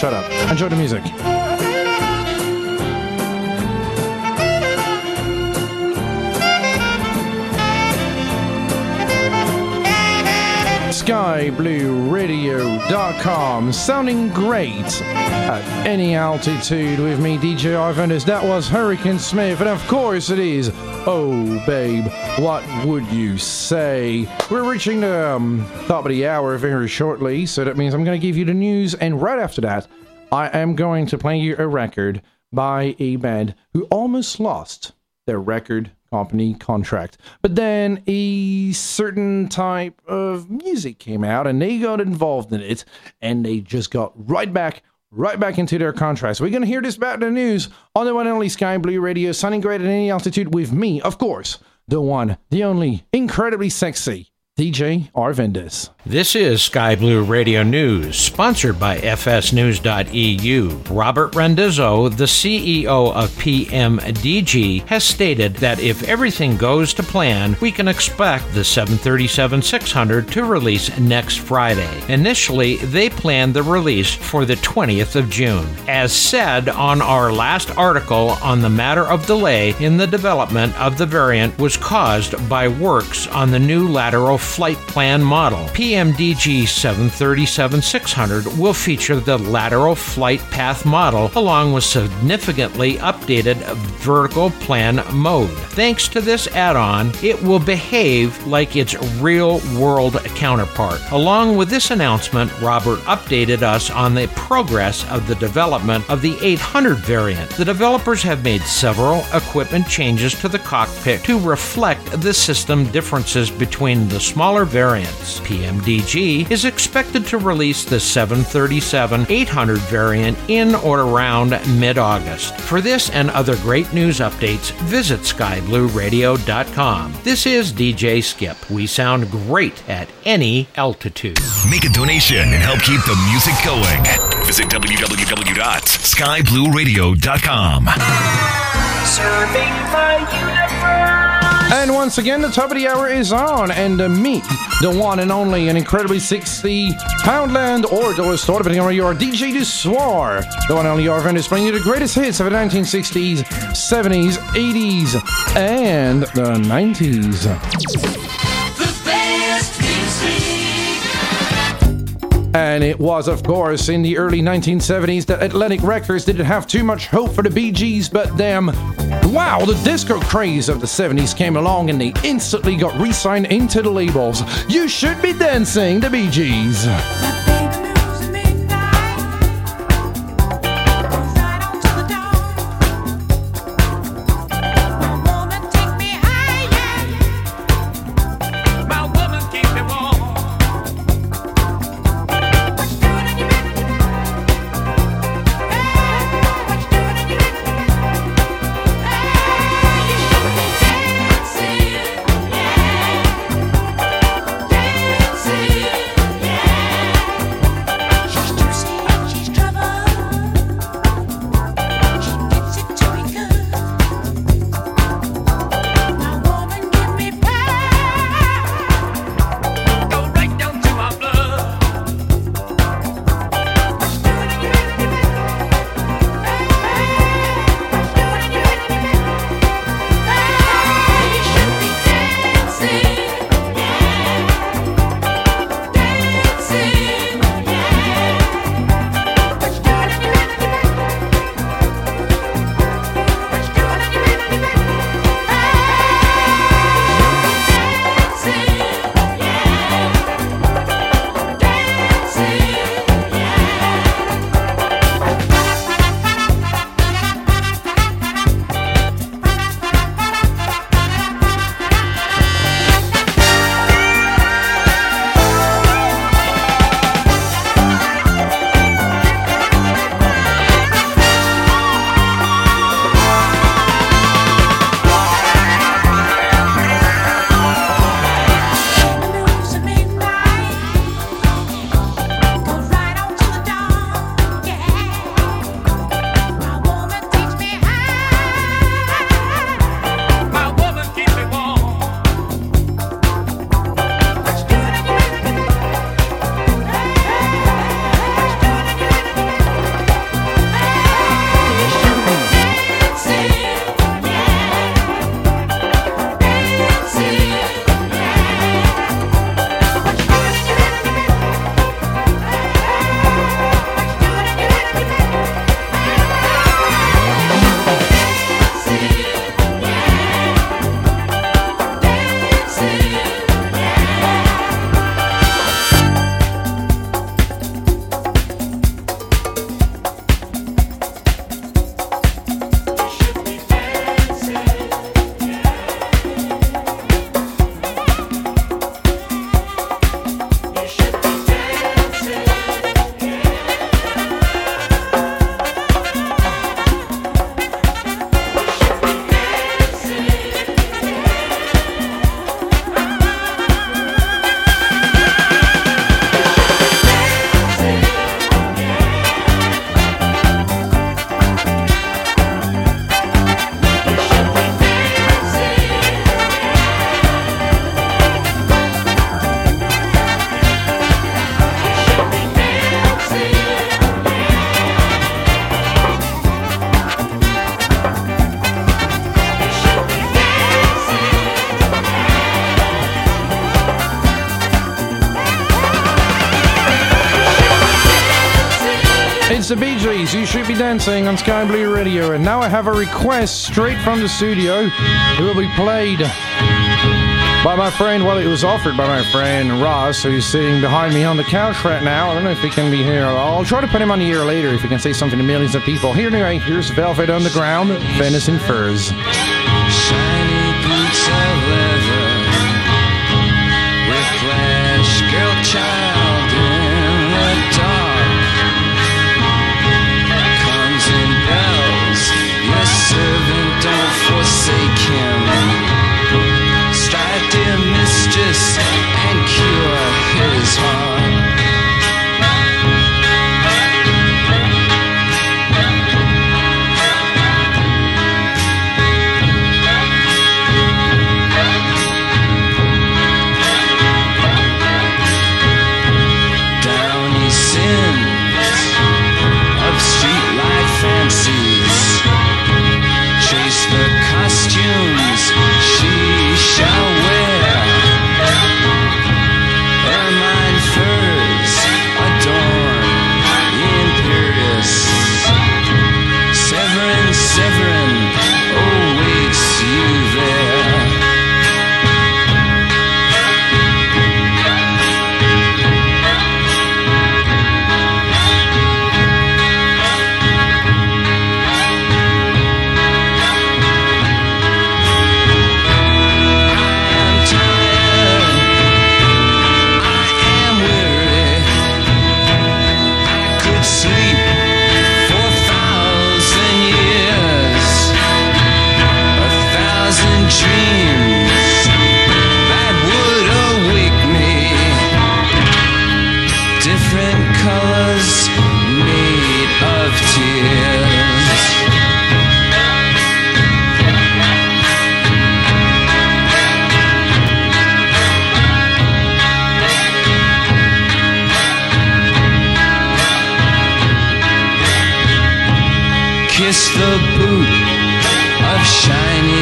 shut up. SkyBlueRadio.com sounding great at any altitude with me, DJ Arvandus. That was Hurricane Smith, and of course it is. Oh, babe, what would you say? We're reaching the um, top of the hour very shortly, so that means I'm going to give you the news, and right after that, I am going to play you a record by a band who almost lost their record company contract. But then a certain type of music came out and they got involved in it and they just got right back right back into their contracts. We're going to hear this in the news on the one and only Sky Blue Radio, sounding great at any altitude with me, of course, the one, the only, incredibly sexy DJ Arvandus. This is Sky Blue Radio News, sponsored by FSNews.eu. Robert Randazzo, the CEO of PMDG, has stated that if everything goes to plan, we can expect the 737 600 to release next Friday. Initially, they planned the release for the 20th of June. As said on our last article on the matter of delay in the development of the variant was caused by works on the new lateral flight plan model. PMDG 737 600 will feature the lateral flight path model along with significantly updated vertical plan mode. Thanks to this add on, it will behave like its real world counterpart. Along with this announcement, Robert updated us on the progress of the development of the 800 variant. The developers have made several equipment changes to the cockpit to reflect the system differences between the smaller variants. PMDG is expected to release the 737 800 variant in or around mid August. For this and other great news updates, visit skyblueradio.com. This is DJ Skip. We sound great at any altitude. Make a donation and help keep the music going. Visit www.skyblueradio.com. Serving the universe. And once again, the top of the hour is on, and uh, me, the one and only, an incredibly 60 Poundland or Dollar Store, depending on where you are, DJ Dussoir, the one and only Arvin is playing you the greatest hits of the 1960s, 70s, 80s, and the 90s. And it was, of course, in the early 1970s that Atlantic Records didn't have too much hope for the Bee Gees, but them, wow, the disco craze of the 70s came along and they instantly got re signed into the labels. You should be dancing, the Bee Gees. Dancing on Sky Blue Radio. And now I have a request straight from the studio. It will be played by my friend. Well, it was offered by my friend Ross, who's sitting behind me on the couch right now. I don't know if he can be here. I'll try to put him on the air later if he can say something to millions of people. Here anyway, here's Velvet Underground, Venus in Furs. Mistress and cure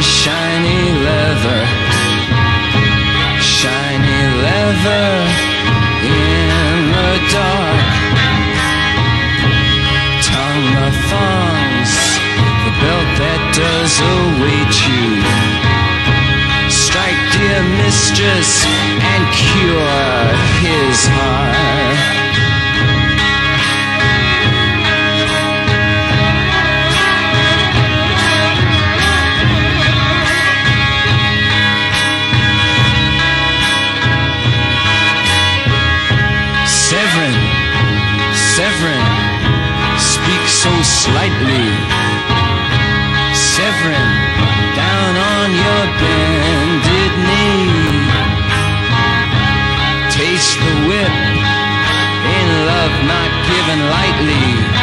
shiny, leather. Shiny leather in the dark. Tongue the thongs, the belt that does await you. Strike, dear mistress, and cure his heart. Slightly. Severin, down on your bended knee. Taste the whip in love not given lightly.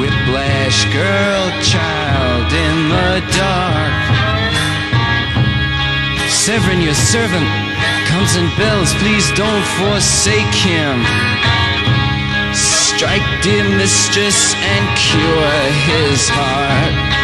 Whiplash girl, child in the dark. Severin, your servant, comes in bells. Please don't forsake him. Strike, dear mistress, and cure his heart.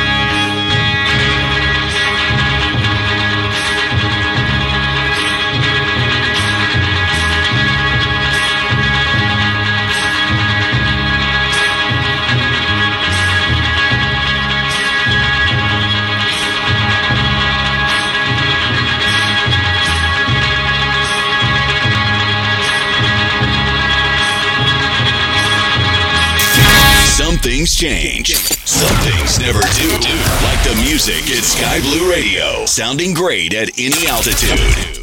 Some things change. Some things never do. Like the music at Sky Blue Radio, sounding great at any altitude.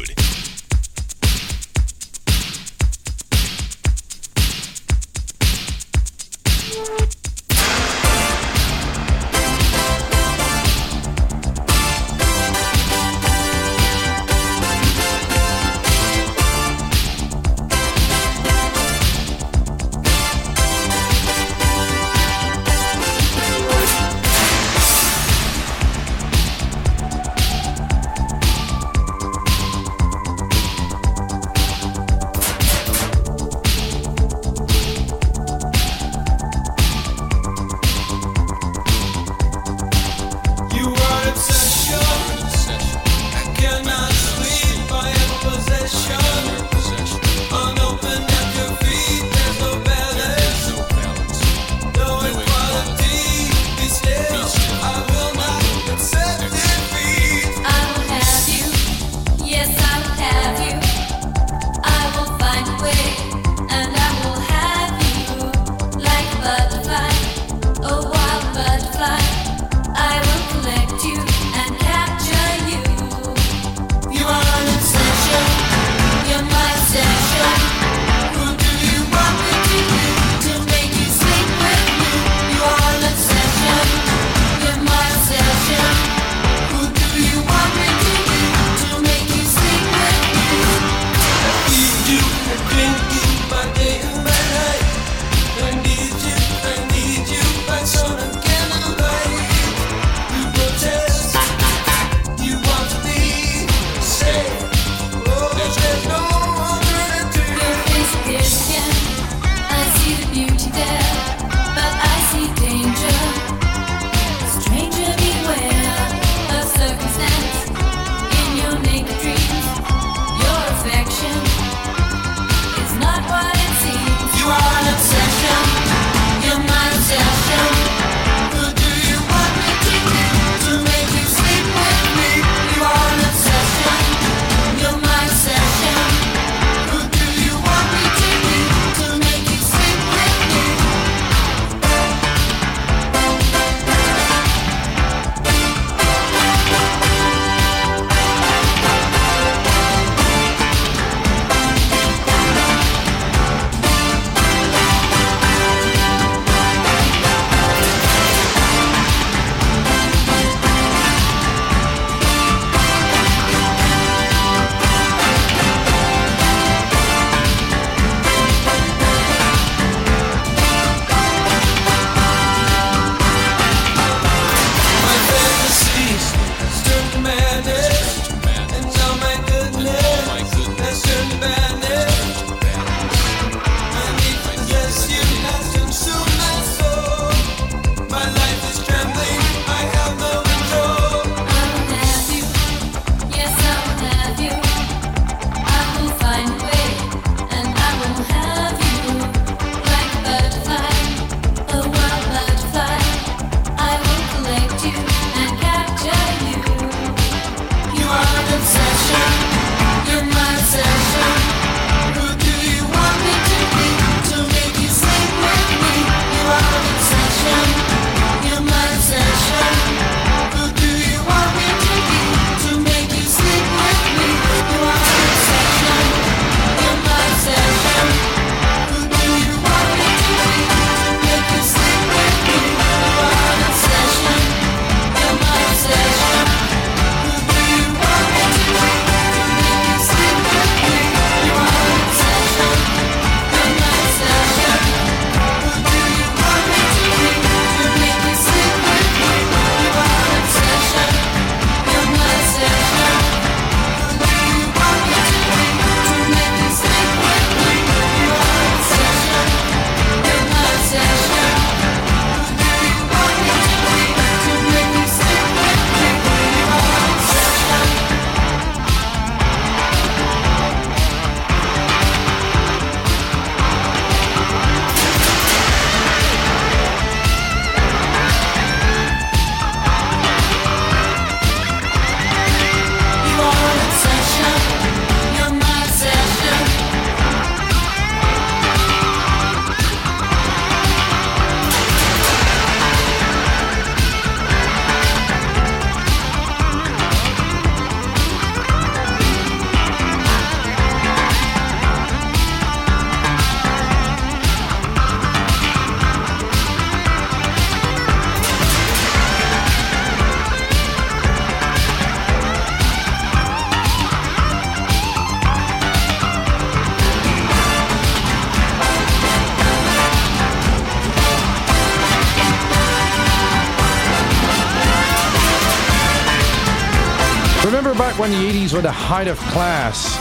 Back when the 80s were the height of class?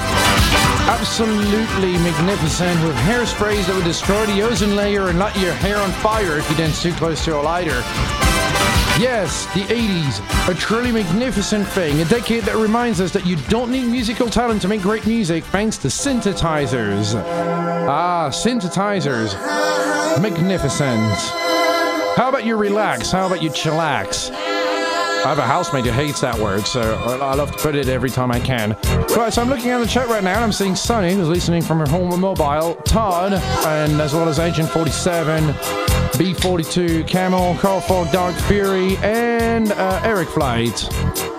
Absolutely magnificent with hairsprays that would destroy the ozone layer and light your hair on fire if you danced too close to a lighter. Yes, the 80s, a truly magnificent thing, a decade that reminds us that you don't need musical talent to make great music thanks to synthesizers. Ah, synthesizers. Magnificent. How about you relax? How about you chillax? I have a housemate who hates that word, so I love to put it every time I can. Right, so I'm looking at the chat right now and I'm seeing Sunny, who's listening from her home mobile, Todd, and as well as Agent 47, B42, Camel, Carl Ford, Dark Fury, and uh, Eric Flight.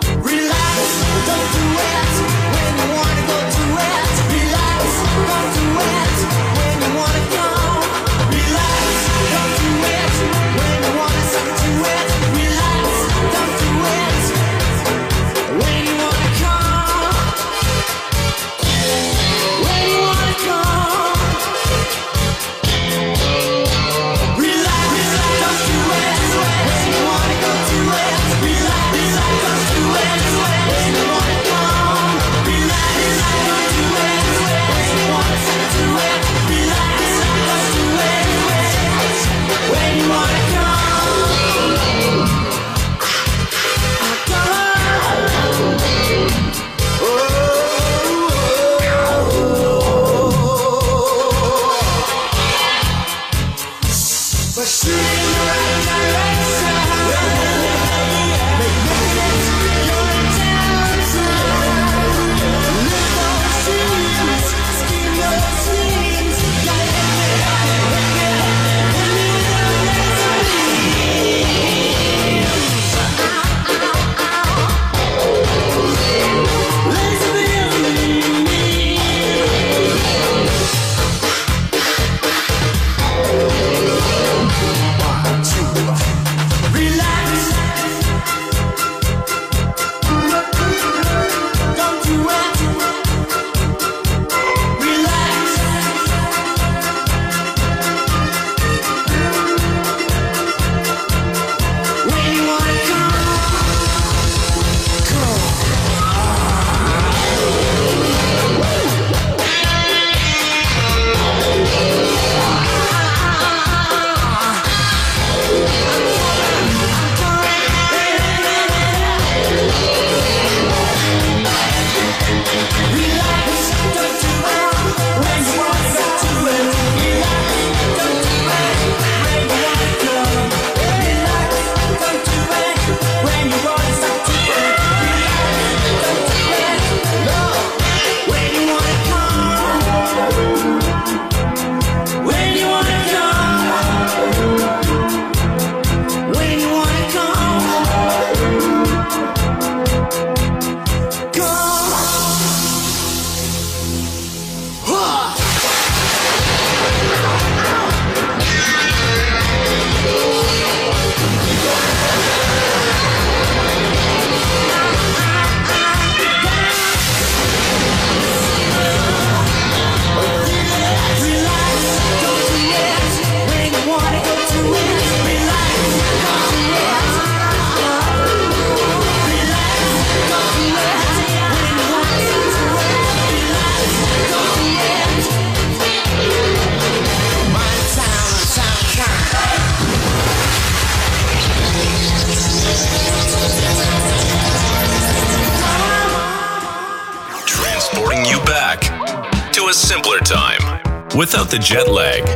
The jet lag.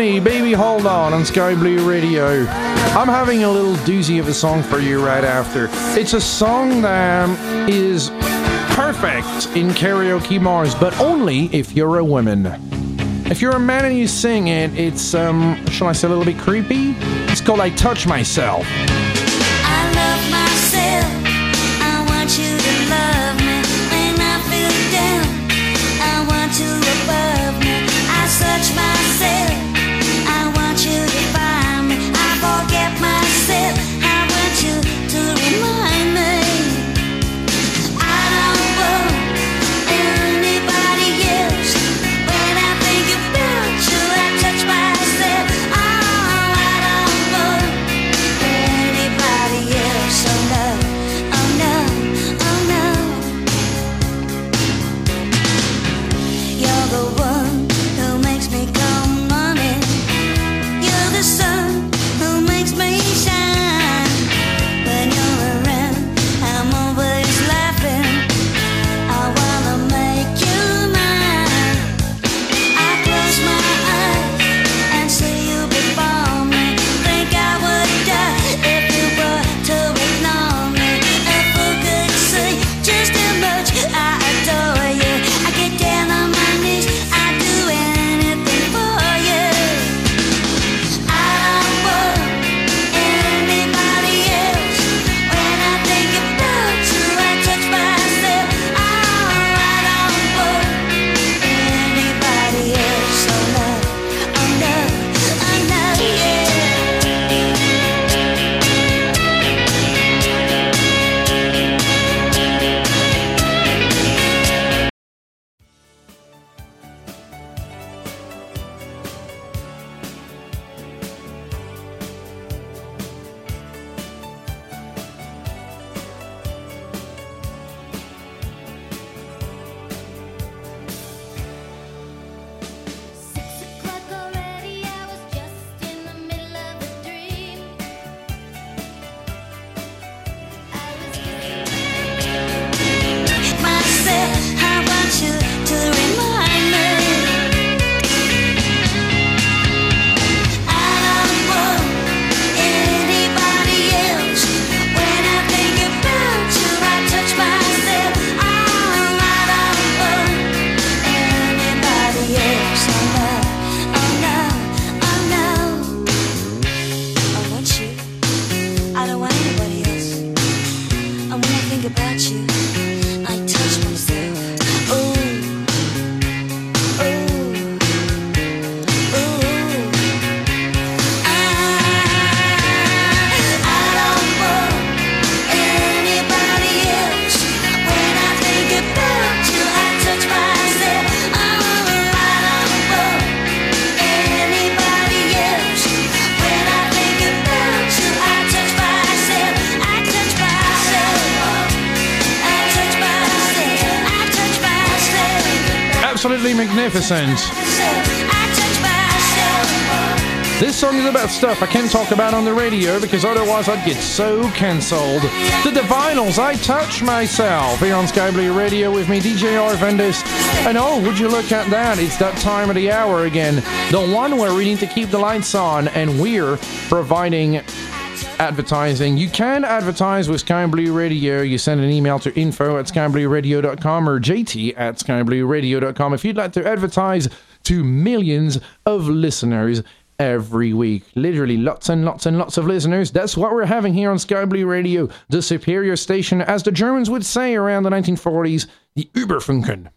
Money, baby, hold on on Sky Blue Radio. I'm having a little doozy of a song for you right after. It's a song that is perfect in karaoke bars, but only if you're a woman. If you're a man and you sing it, it's, um, shall I say, a little bit creepy? It's called I Touch Myself. This song is about stuff I can't talk about on the radio because otherwise I'd get so cancelled. The Divinyls, I Touch Myself, here on Sky Blue Radio with me, DJ Arvandus. And oh, would you look at that? It's that time of the hour again. The one where we need to keep the lights on and we're providing advertising. You can advertise with Sky Blue Radio. You send an email to info at skyblueradio.com or jt at skyblueradio.com if you'd like to advertise to millions of listeners every week. Literally lots and lots and lots of listeners. That's what we're having here on Sky Blue Radio, the superior station, as the Germans would say around the 1940s, the Überfunken.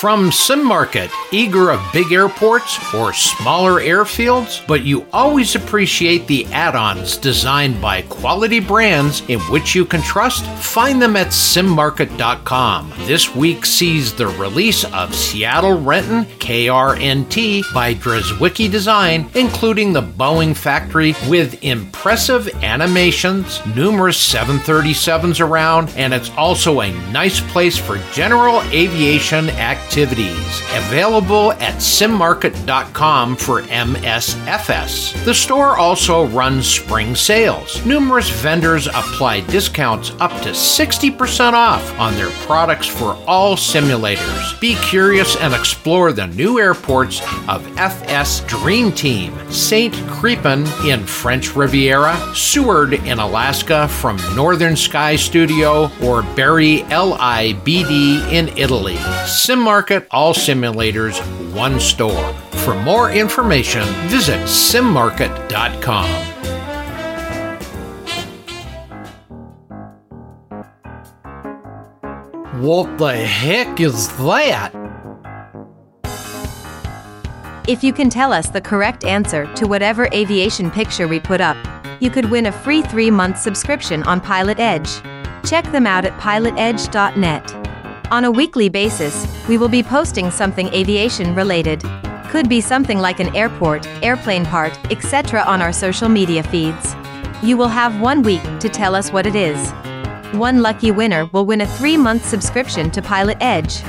From Sim Market, eager of big airports or smaller airfields, but you always appreciate the add ons designed by quality brands in which you can trust? Find them at simmarket.com. This week sees the release of Seattle Renton KRNT by Drzewiecki Design, including the Boeing factory with impressive animations, numerous 737s around, and it's also a nice place for general aviation activities activities. Available at simmarket.com for MSFS. The store also runs spring sales. Numerous vendors apply discounts up to 60% off on their products for all simulators. Be curious and explore the new airports of FS Dream Team, St. Crepin in French Riviera, Seward in Alaska from Northern Sky Studio, or Bari LIBD in Italy. Sim Market, all simulators, one store. For more information, visit simmarket.com. What the heck is that? If you can tell us the correct answer to whatever aviation picture we put up, you could win a free three month subscription on Pilot Edge. Check them out at pilotedge.net. On a weekly basis, we will be posting something aviation related. Could be something like an airport, airplane part, etc. on our social media feeds. You will have one week to tell us what it is. One lucky winner will win a three month subscription to Pilot Edge.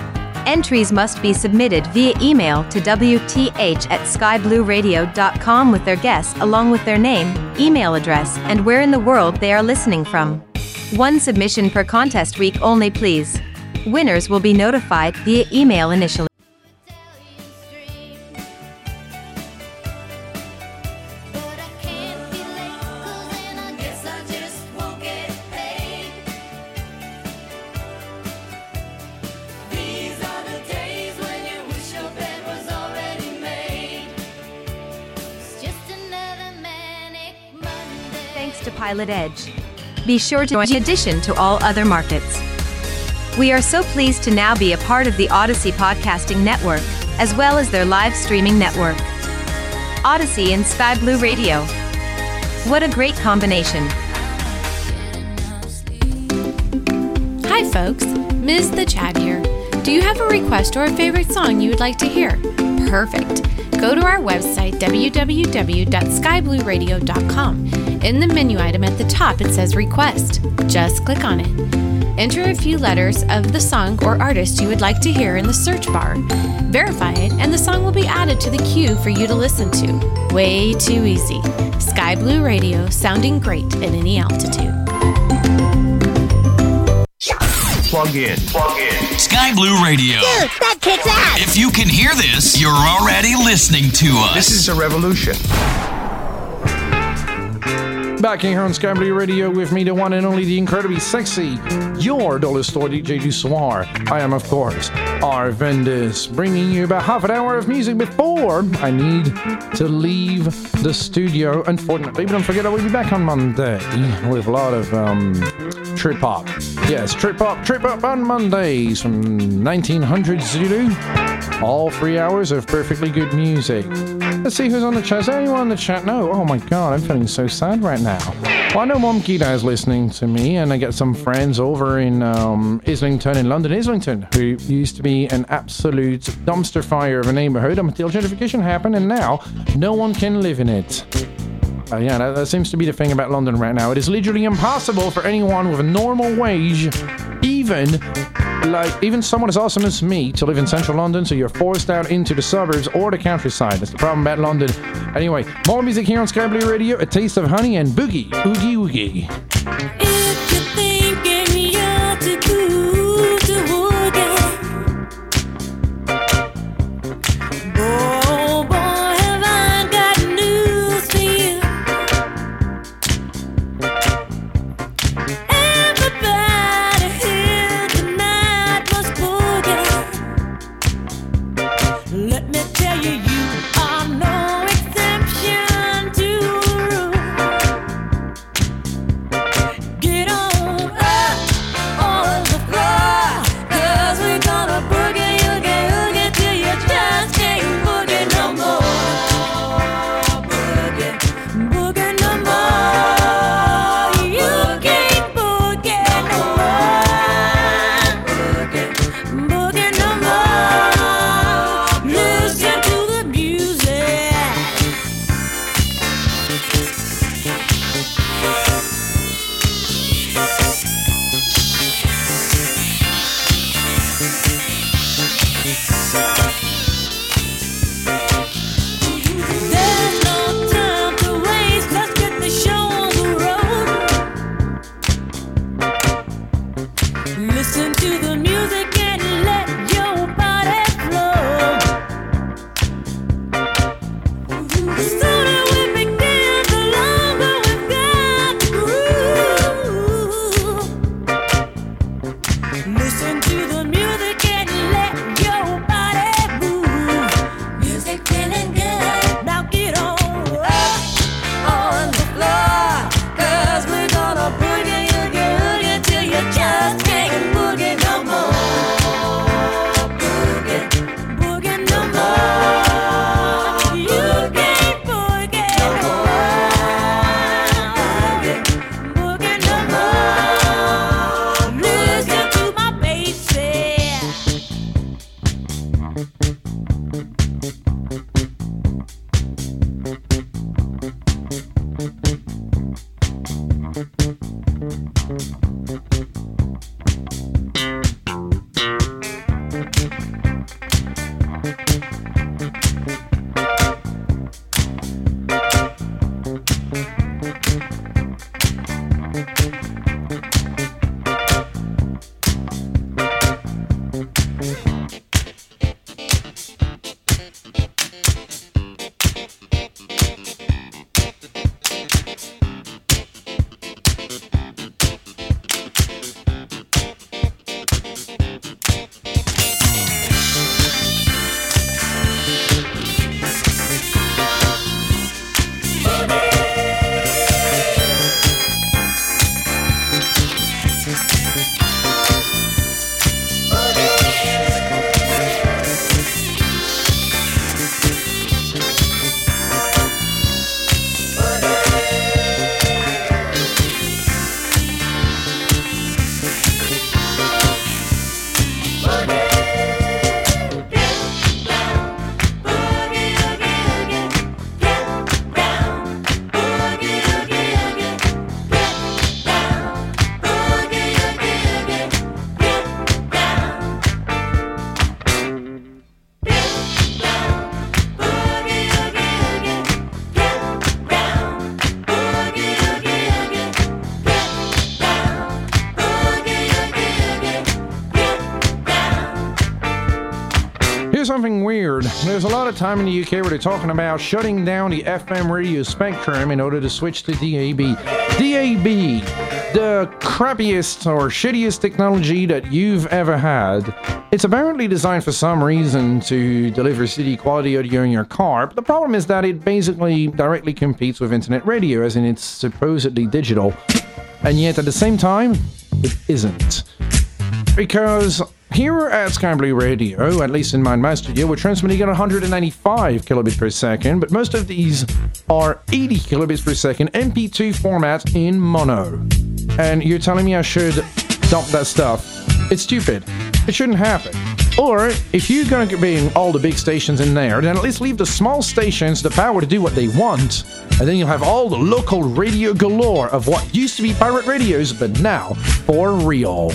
Entries must be submitted via email to WTH at skyblueradio.com with their guess along with their name, email address, and where in the world they are listening from. One submission per contest week only, please. Winners will be notified via email initially. Thanks to Pilot Edge. Be sure to join in addition to all other markets. We are so pleased to now be a part of the Odyssey Podcasting Network, as well as their live streaming network. Odyssey and Sky Blue Radio. What a great combination. Hi, folks. Ms. The Chad here. Do you have a request or a favorite song you would like to hear? Perfect. Go to our website, www.skyblueradio.com. In the menu item at the top, it says Request. Just click on it. Enter a few letters of the song or artist you would like to hear in the search bar. Verify it, and the song will be added to the queue for you to listen to. Way too easy. Sky Blue Radio, sounding great at any altitude. Plug in. Plug in. Sky Blue Radio. Dude, that kicks ass! If you can hear this, you're already listening to us. This is a revolution. Back in here on Sky Radio with me, the one and only, the incredibly sexy, your dollar store DJ du soir. I am, of course, our Arvandus, bringing you about half an hour of music before I need to leave the studio, unfortunately. But don't forget, I will be back on Monday with a lot of um, trip hop. Yes, trip hop, trip hop on Mondays from 1900 Zulu. All three hours of perfectly good music. Let's see who's on the chat. Is anyone on the chat? No. Oh my god, I'm feeling so sad right now. Well, I know Mom Gita is listening to me, and I get some friends over in um, Islington, in London, Islington, who used to be an absolute dumpster fire of a neighborhood until gentrification happened, and now no one can live in it. Uh, yeah, that, that seems to be the thing about London right now. It is literally impossible for anyone with a normal wage, even like even someone as awesome as me, to live in central London. So you're forced out into the suburbs or the countryside. That's the problem about London. Anyway, more music here on Sky Blue Radio. A taste of honey and boogie, oogie oogie. There's a lot of time in the UK where they're talking about shutting down the FM radio spectrum in order to switch to DAB. DAB, the crappiest or shittiest technology that you've ever had. It's apparently designed for some reason to deliver CD quality audio in your car, but the problem is that it basically directly competes with internet radio, as in it's supposedly digital. And yet at the same time, it isn't. Because here at Sky Blue Radio, at least in my, my studio, we're transmitting at 195 kilobits per second, but most of these are 80 kilobits per second MP2 format in mono. And you're telling me I should dump that stuff? It's stupid. It shouldn't happen. Or, if you're going to be in all the big stations in there, then at least leave the small stations the power to do what they want, and then you'll have all the local radio galore of what used to be pirate radios, but now for real.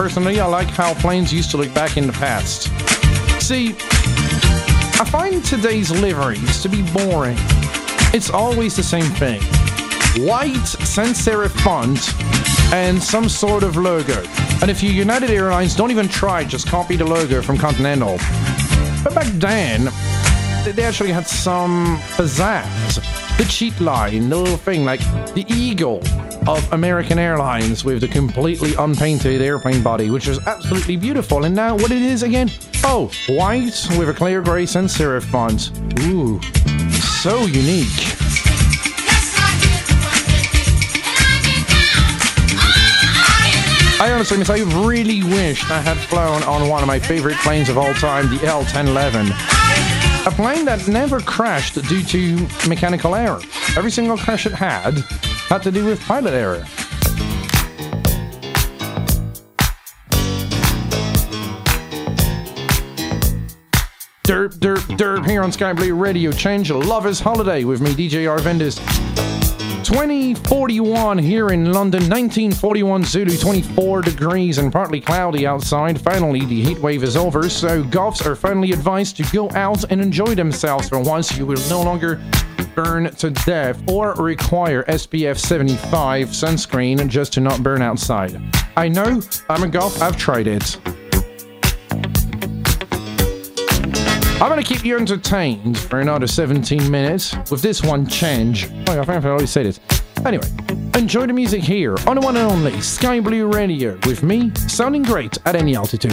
Personally, I like how planes used to look back in the past. See, I find today's liveries to be boring. It's always the same thing white sans serif font and some sort of logo. And if you United Airlines, don't even try, just copy the logo from Continental. But back then, they- actually had some pizzazz. The cheat line, the little thing like the eagle of American Airlines with the completely unpainted airplane body, which was absolutely beautiful. And now what it is again? Oh, white with a clear gray sans serif font. Ooh, so unique. I honestly miss, I really wished I had flown on one of my favorite planes of all time, the L-1011. A plane that never crashed due to mechanical error. Every single crash it had had to do with pilot error. Derp, derp, derp here on Sky Blue Radio. Change Lover's Holiday with me, DJ Arvandus. 2041 here in London, 1941 Zulu, 24 degrees and partly cloudy outside. Finally, the heat wave is over, so goths are finally advised to go out and enjoy themselves for once. You will no longer burn to death or require SPF 75 sunscreen just to not burn outside. I know, I'm a goth, I've tried it. I'm gonna keep you entertained for another 17 minutes with this one change. Oh, I think I already said it. Anyway, enjoy the music here on the one and only Sky Blue Radio with me, sounding great at any altitude.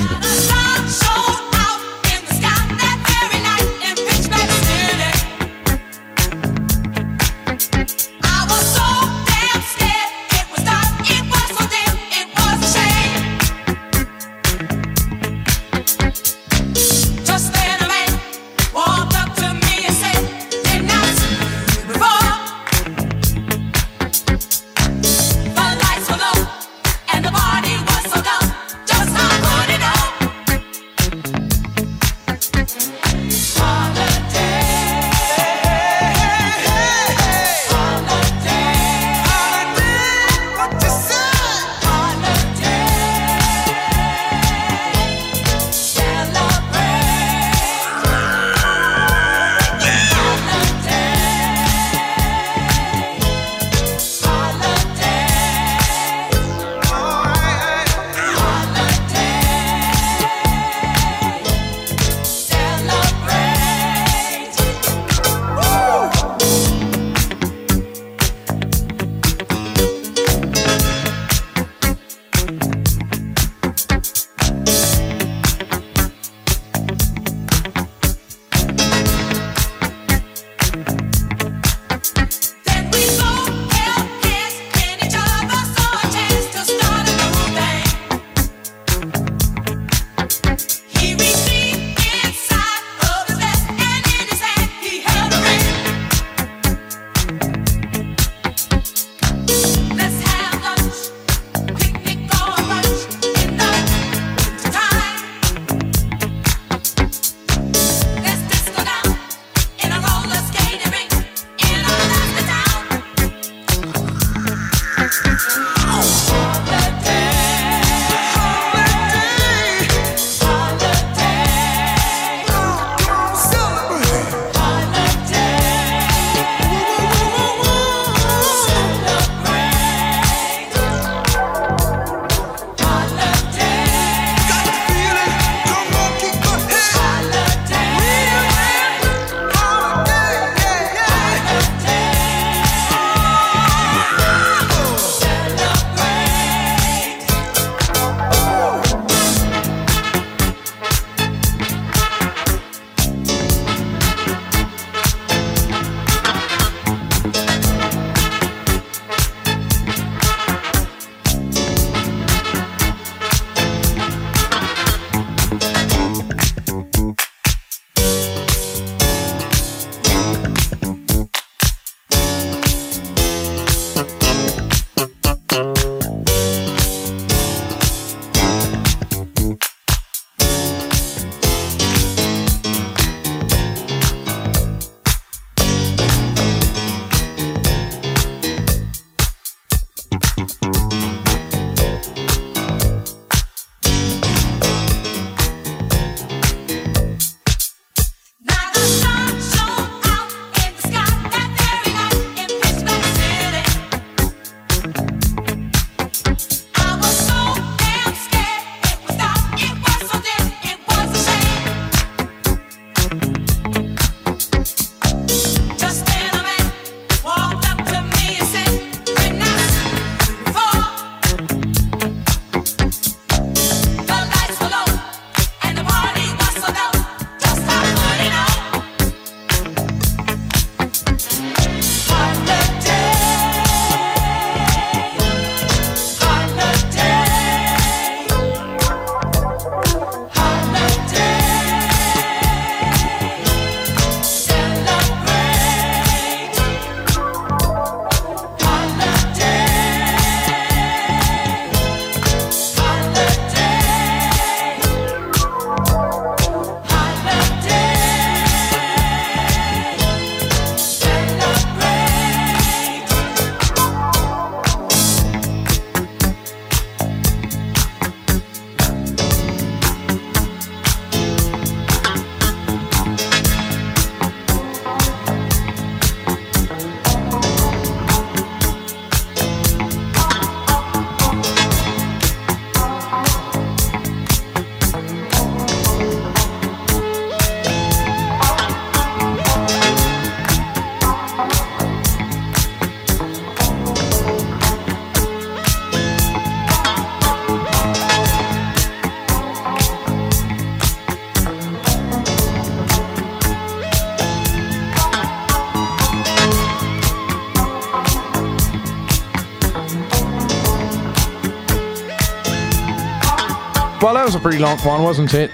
Well, that was a pretty long one, wasn't it?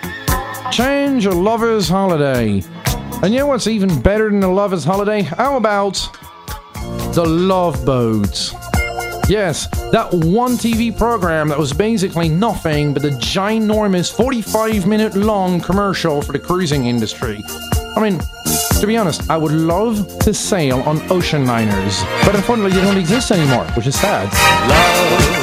Change a lover's holiday. And you know what's even better than a lover's holiday? How about the Love Boat? Yes, that one TV program that was basically nothing but a ginormous 45 minute long commercial for the cruising industry. I mean, to be honest, I would love to sail on ocean liners, but unfortunately they don't exist anymore, which is sad.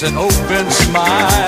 An open smile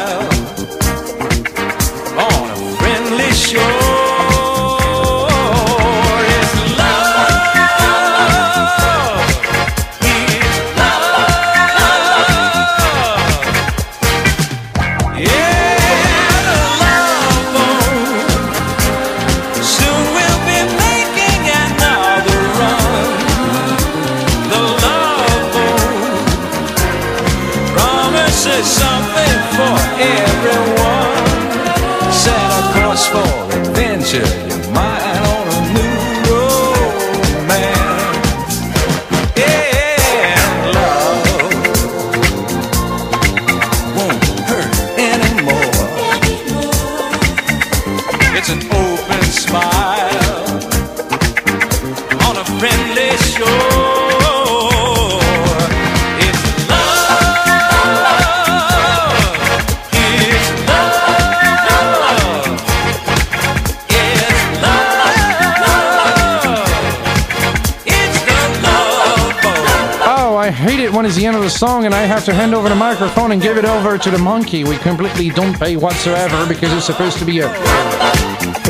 song and I have to hand over the microphone and give it over to the monkey. We completely don't pay whatsoever because it's supposed to be a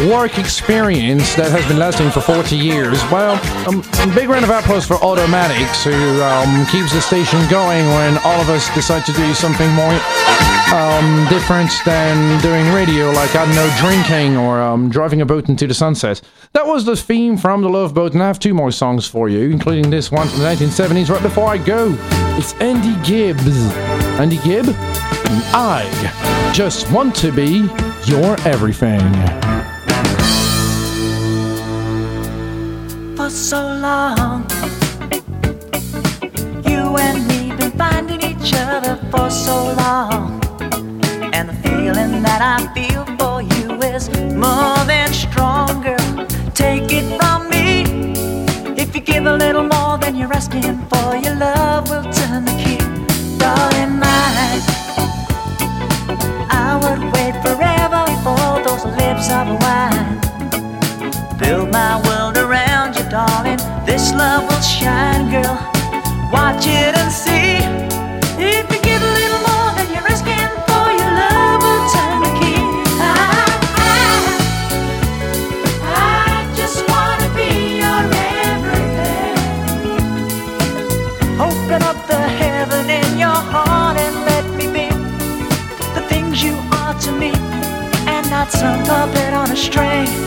work experience that has been lasting for 40 years. Well, um, big round of applause for Automatics, who um, keeps the station going when all of us decide to do something more um, different than doing radio, like, I don't know, drinking or um, driving a boat into the sunset. That was the theme from The Love Boat, and I have two more songs for you, including this one from the 1970s right before I go. It's Andy Gibbs. Andy Gibb? And I just want to be your everything. for so long. You and me been finding each other for so long. And the feeling that I feel for, your love will turn the key. Darling, I would wait forever for those lips of wine. Build my world around you, darling. This love will shine, girl. Watch it some puppet on a string.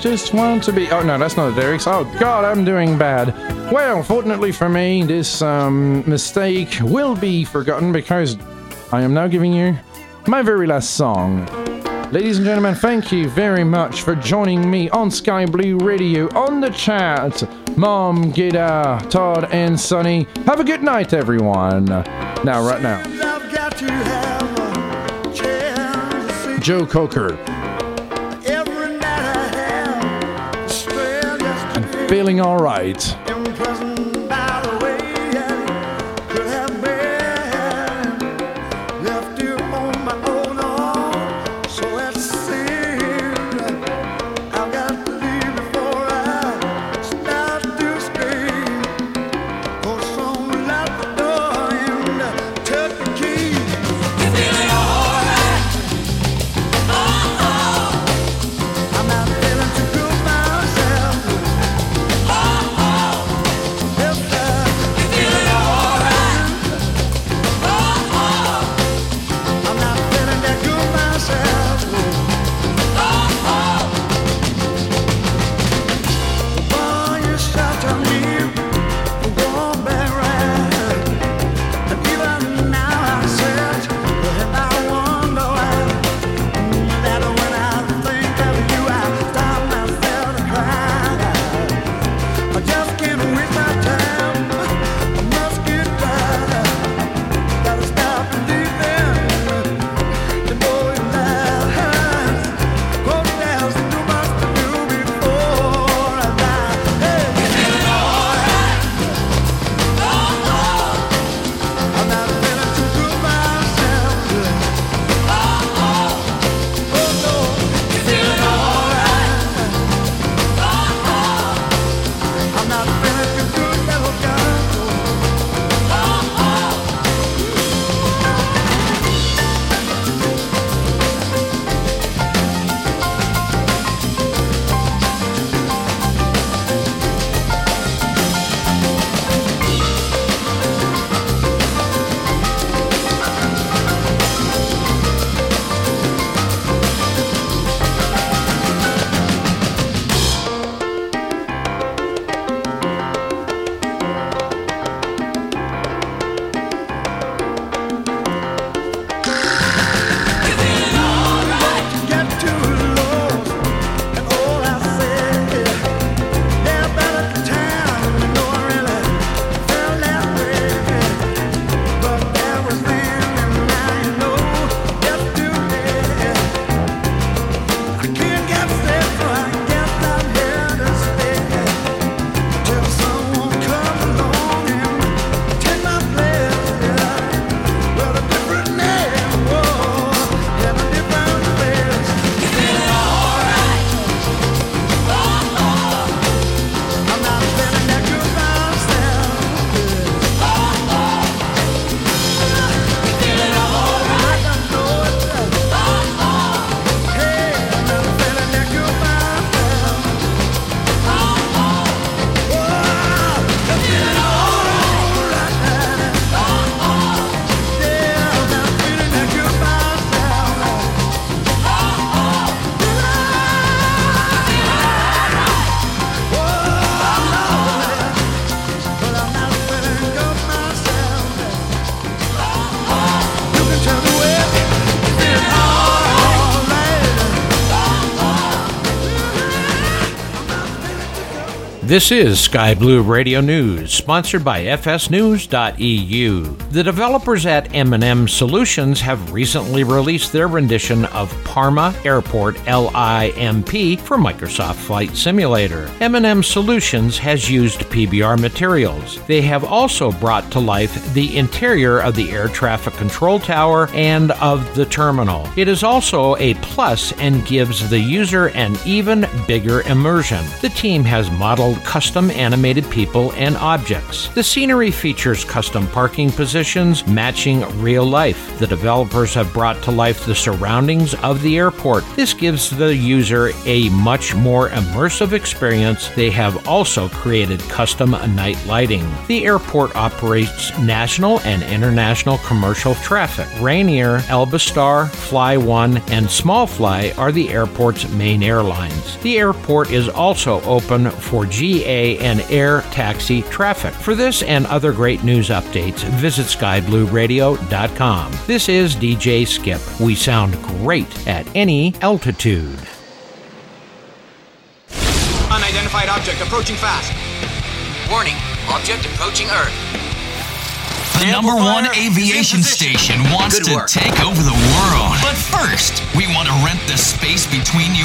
Just want to be. Oh no, that's not the lyrics. Oh God, I'm doing bad. Well, fortunately for me, this um, mistake will be forgotten because I am now giving you my very last song. Ladies and gentlemen, thank you very much for joining me on Sky Blue Radio on the chat. Mom, Gita, Todd, and Sonny, have a good night, everyone. Now, right now. Joe Cocker. feeling alright. This is Sky Blue Radio News, sponsored by fsnews.eu. The developers at M&M Solutions have recently released their rendition of Parma Airport LIMP for Microsoft Flight Simulator. M&M Solutions has used PBR materials. They have also brought to life the interior of the air traffic control tower and of the terminal. It is also a plus and gives the user an even bigger immersion. The team has modeled custom animated people and objects. The scenery features custom parking positions matching real life. The developers have brought to life the surroundings of the airport. This gives the user a much more immersive experience. They have also created custom night lighting. The airport operates nationally national and international commercial traffic. Ryanair, Albastar, Fly One, and Small Fly are the airport's main airlines. The airport is also open for GA and air taxi traffic. For this and other great news updates, visit skyblueradio.com. This is DJ Skip. We sound great at any altitude. Unidentified object approaching fast. Warning, object approaching Earth. The number one aviation station wants Good to work. take over the world. But first, we want to rent the space between your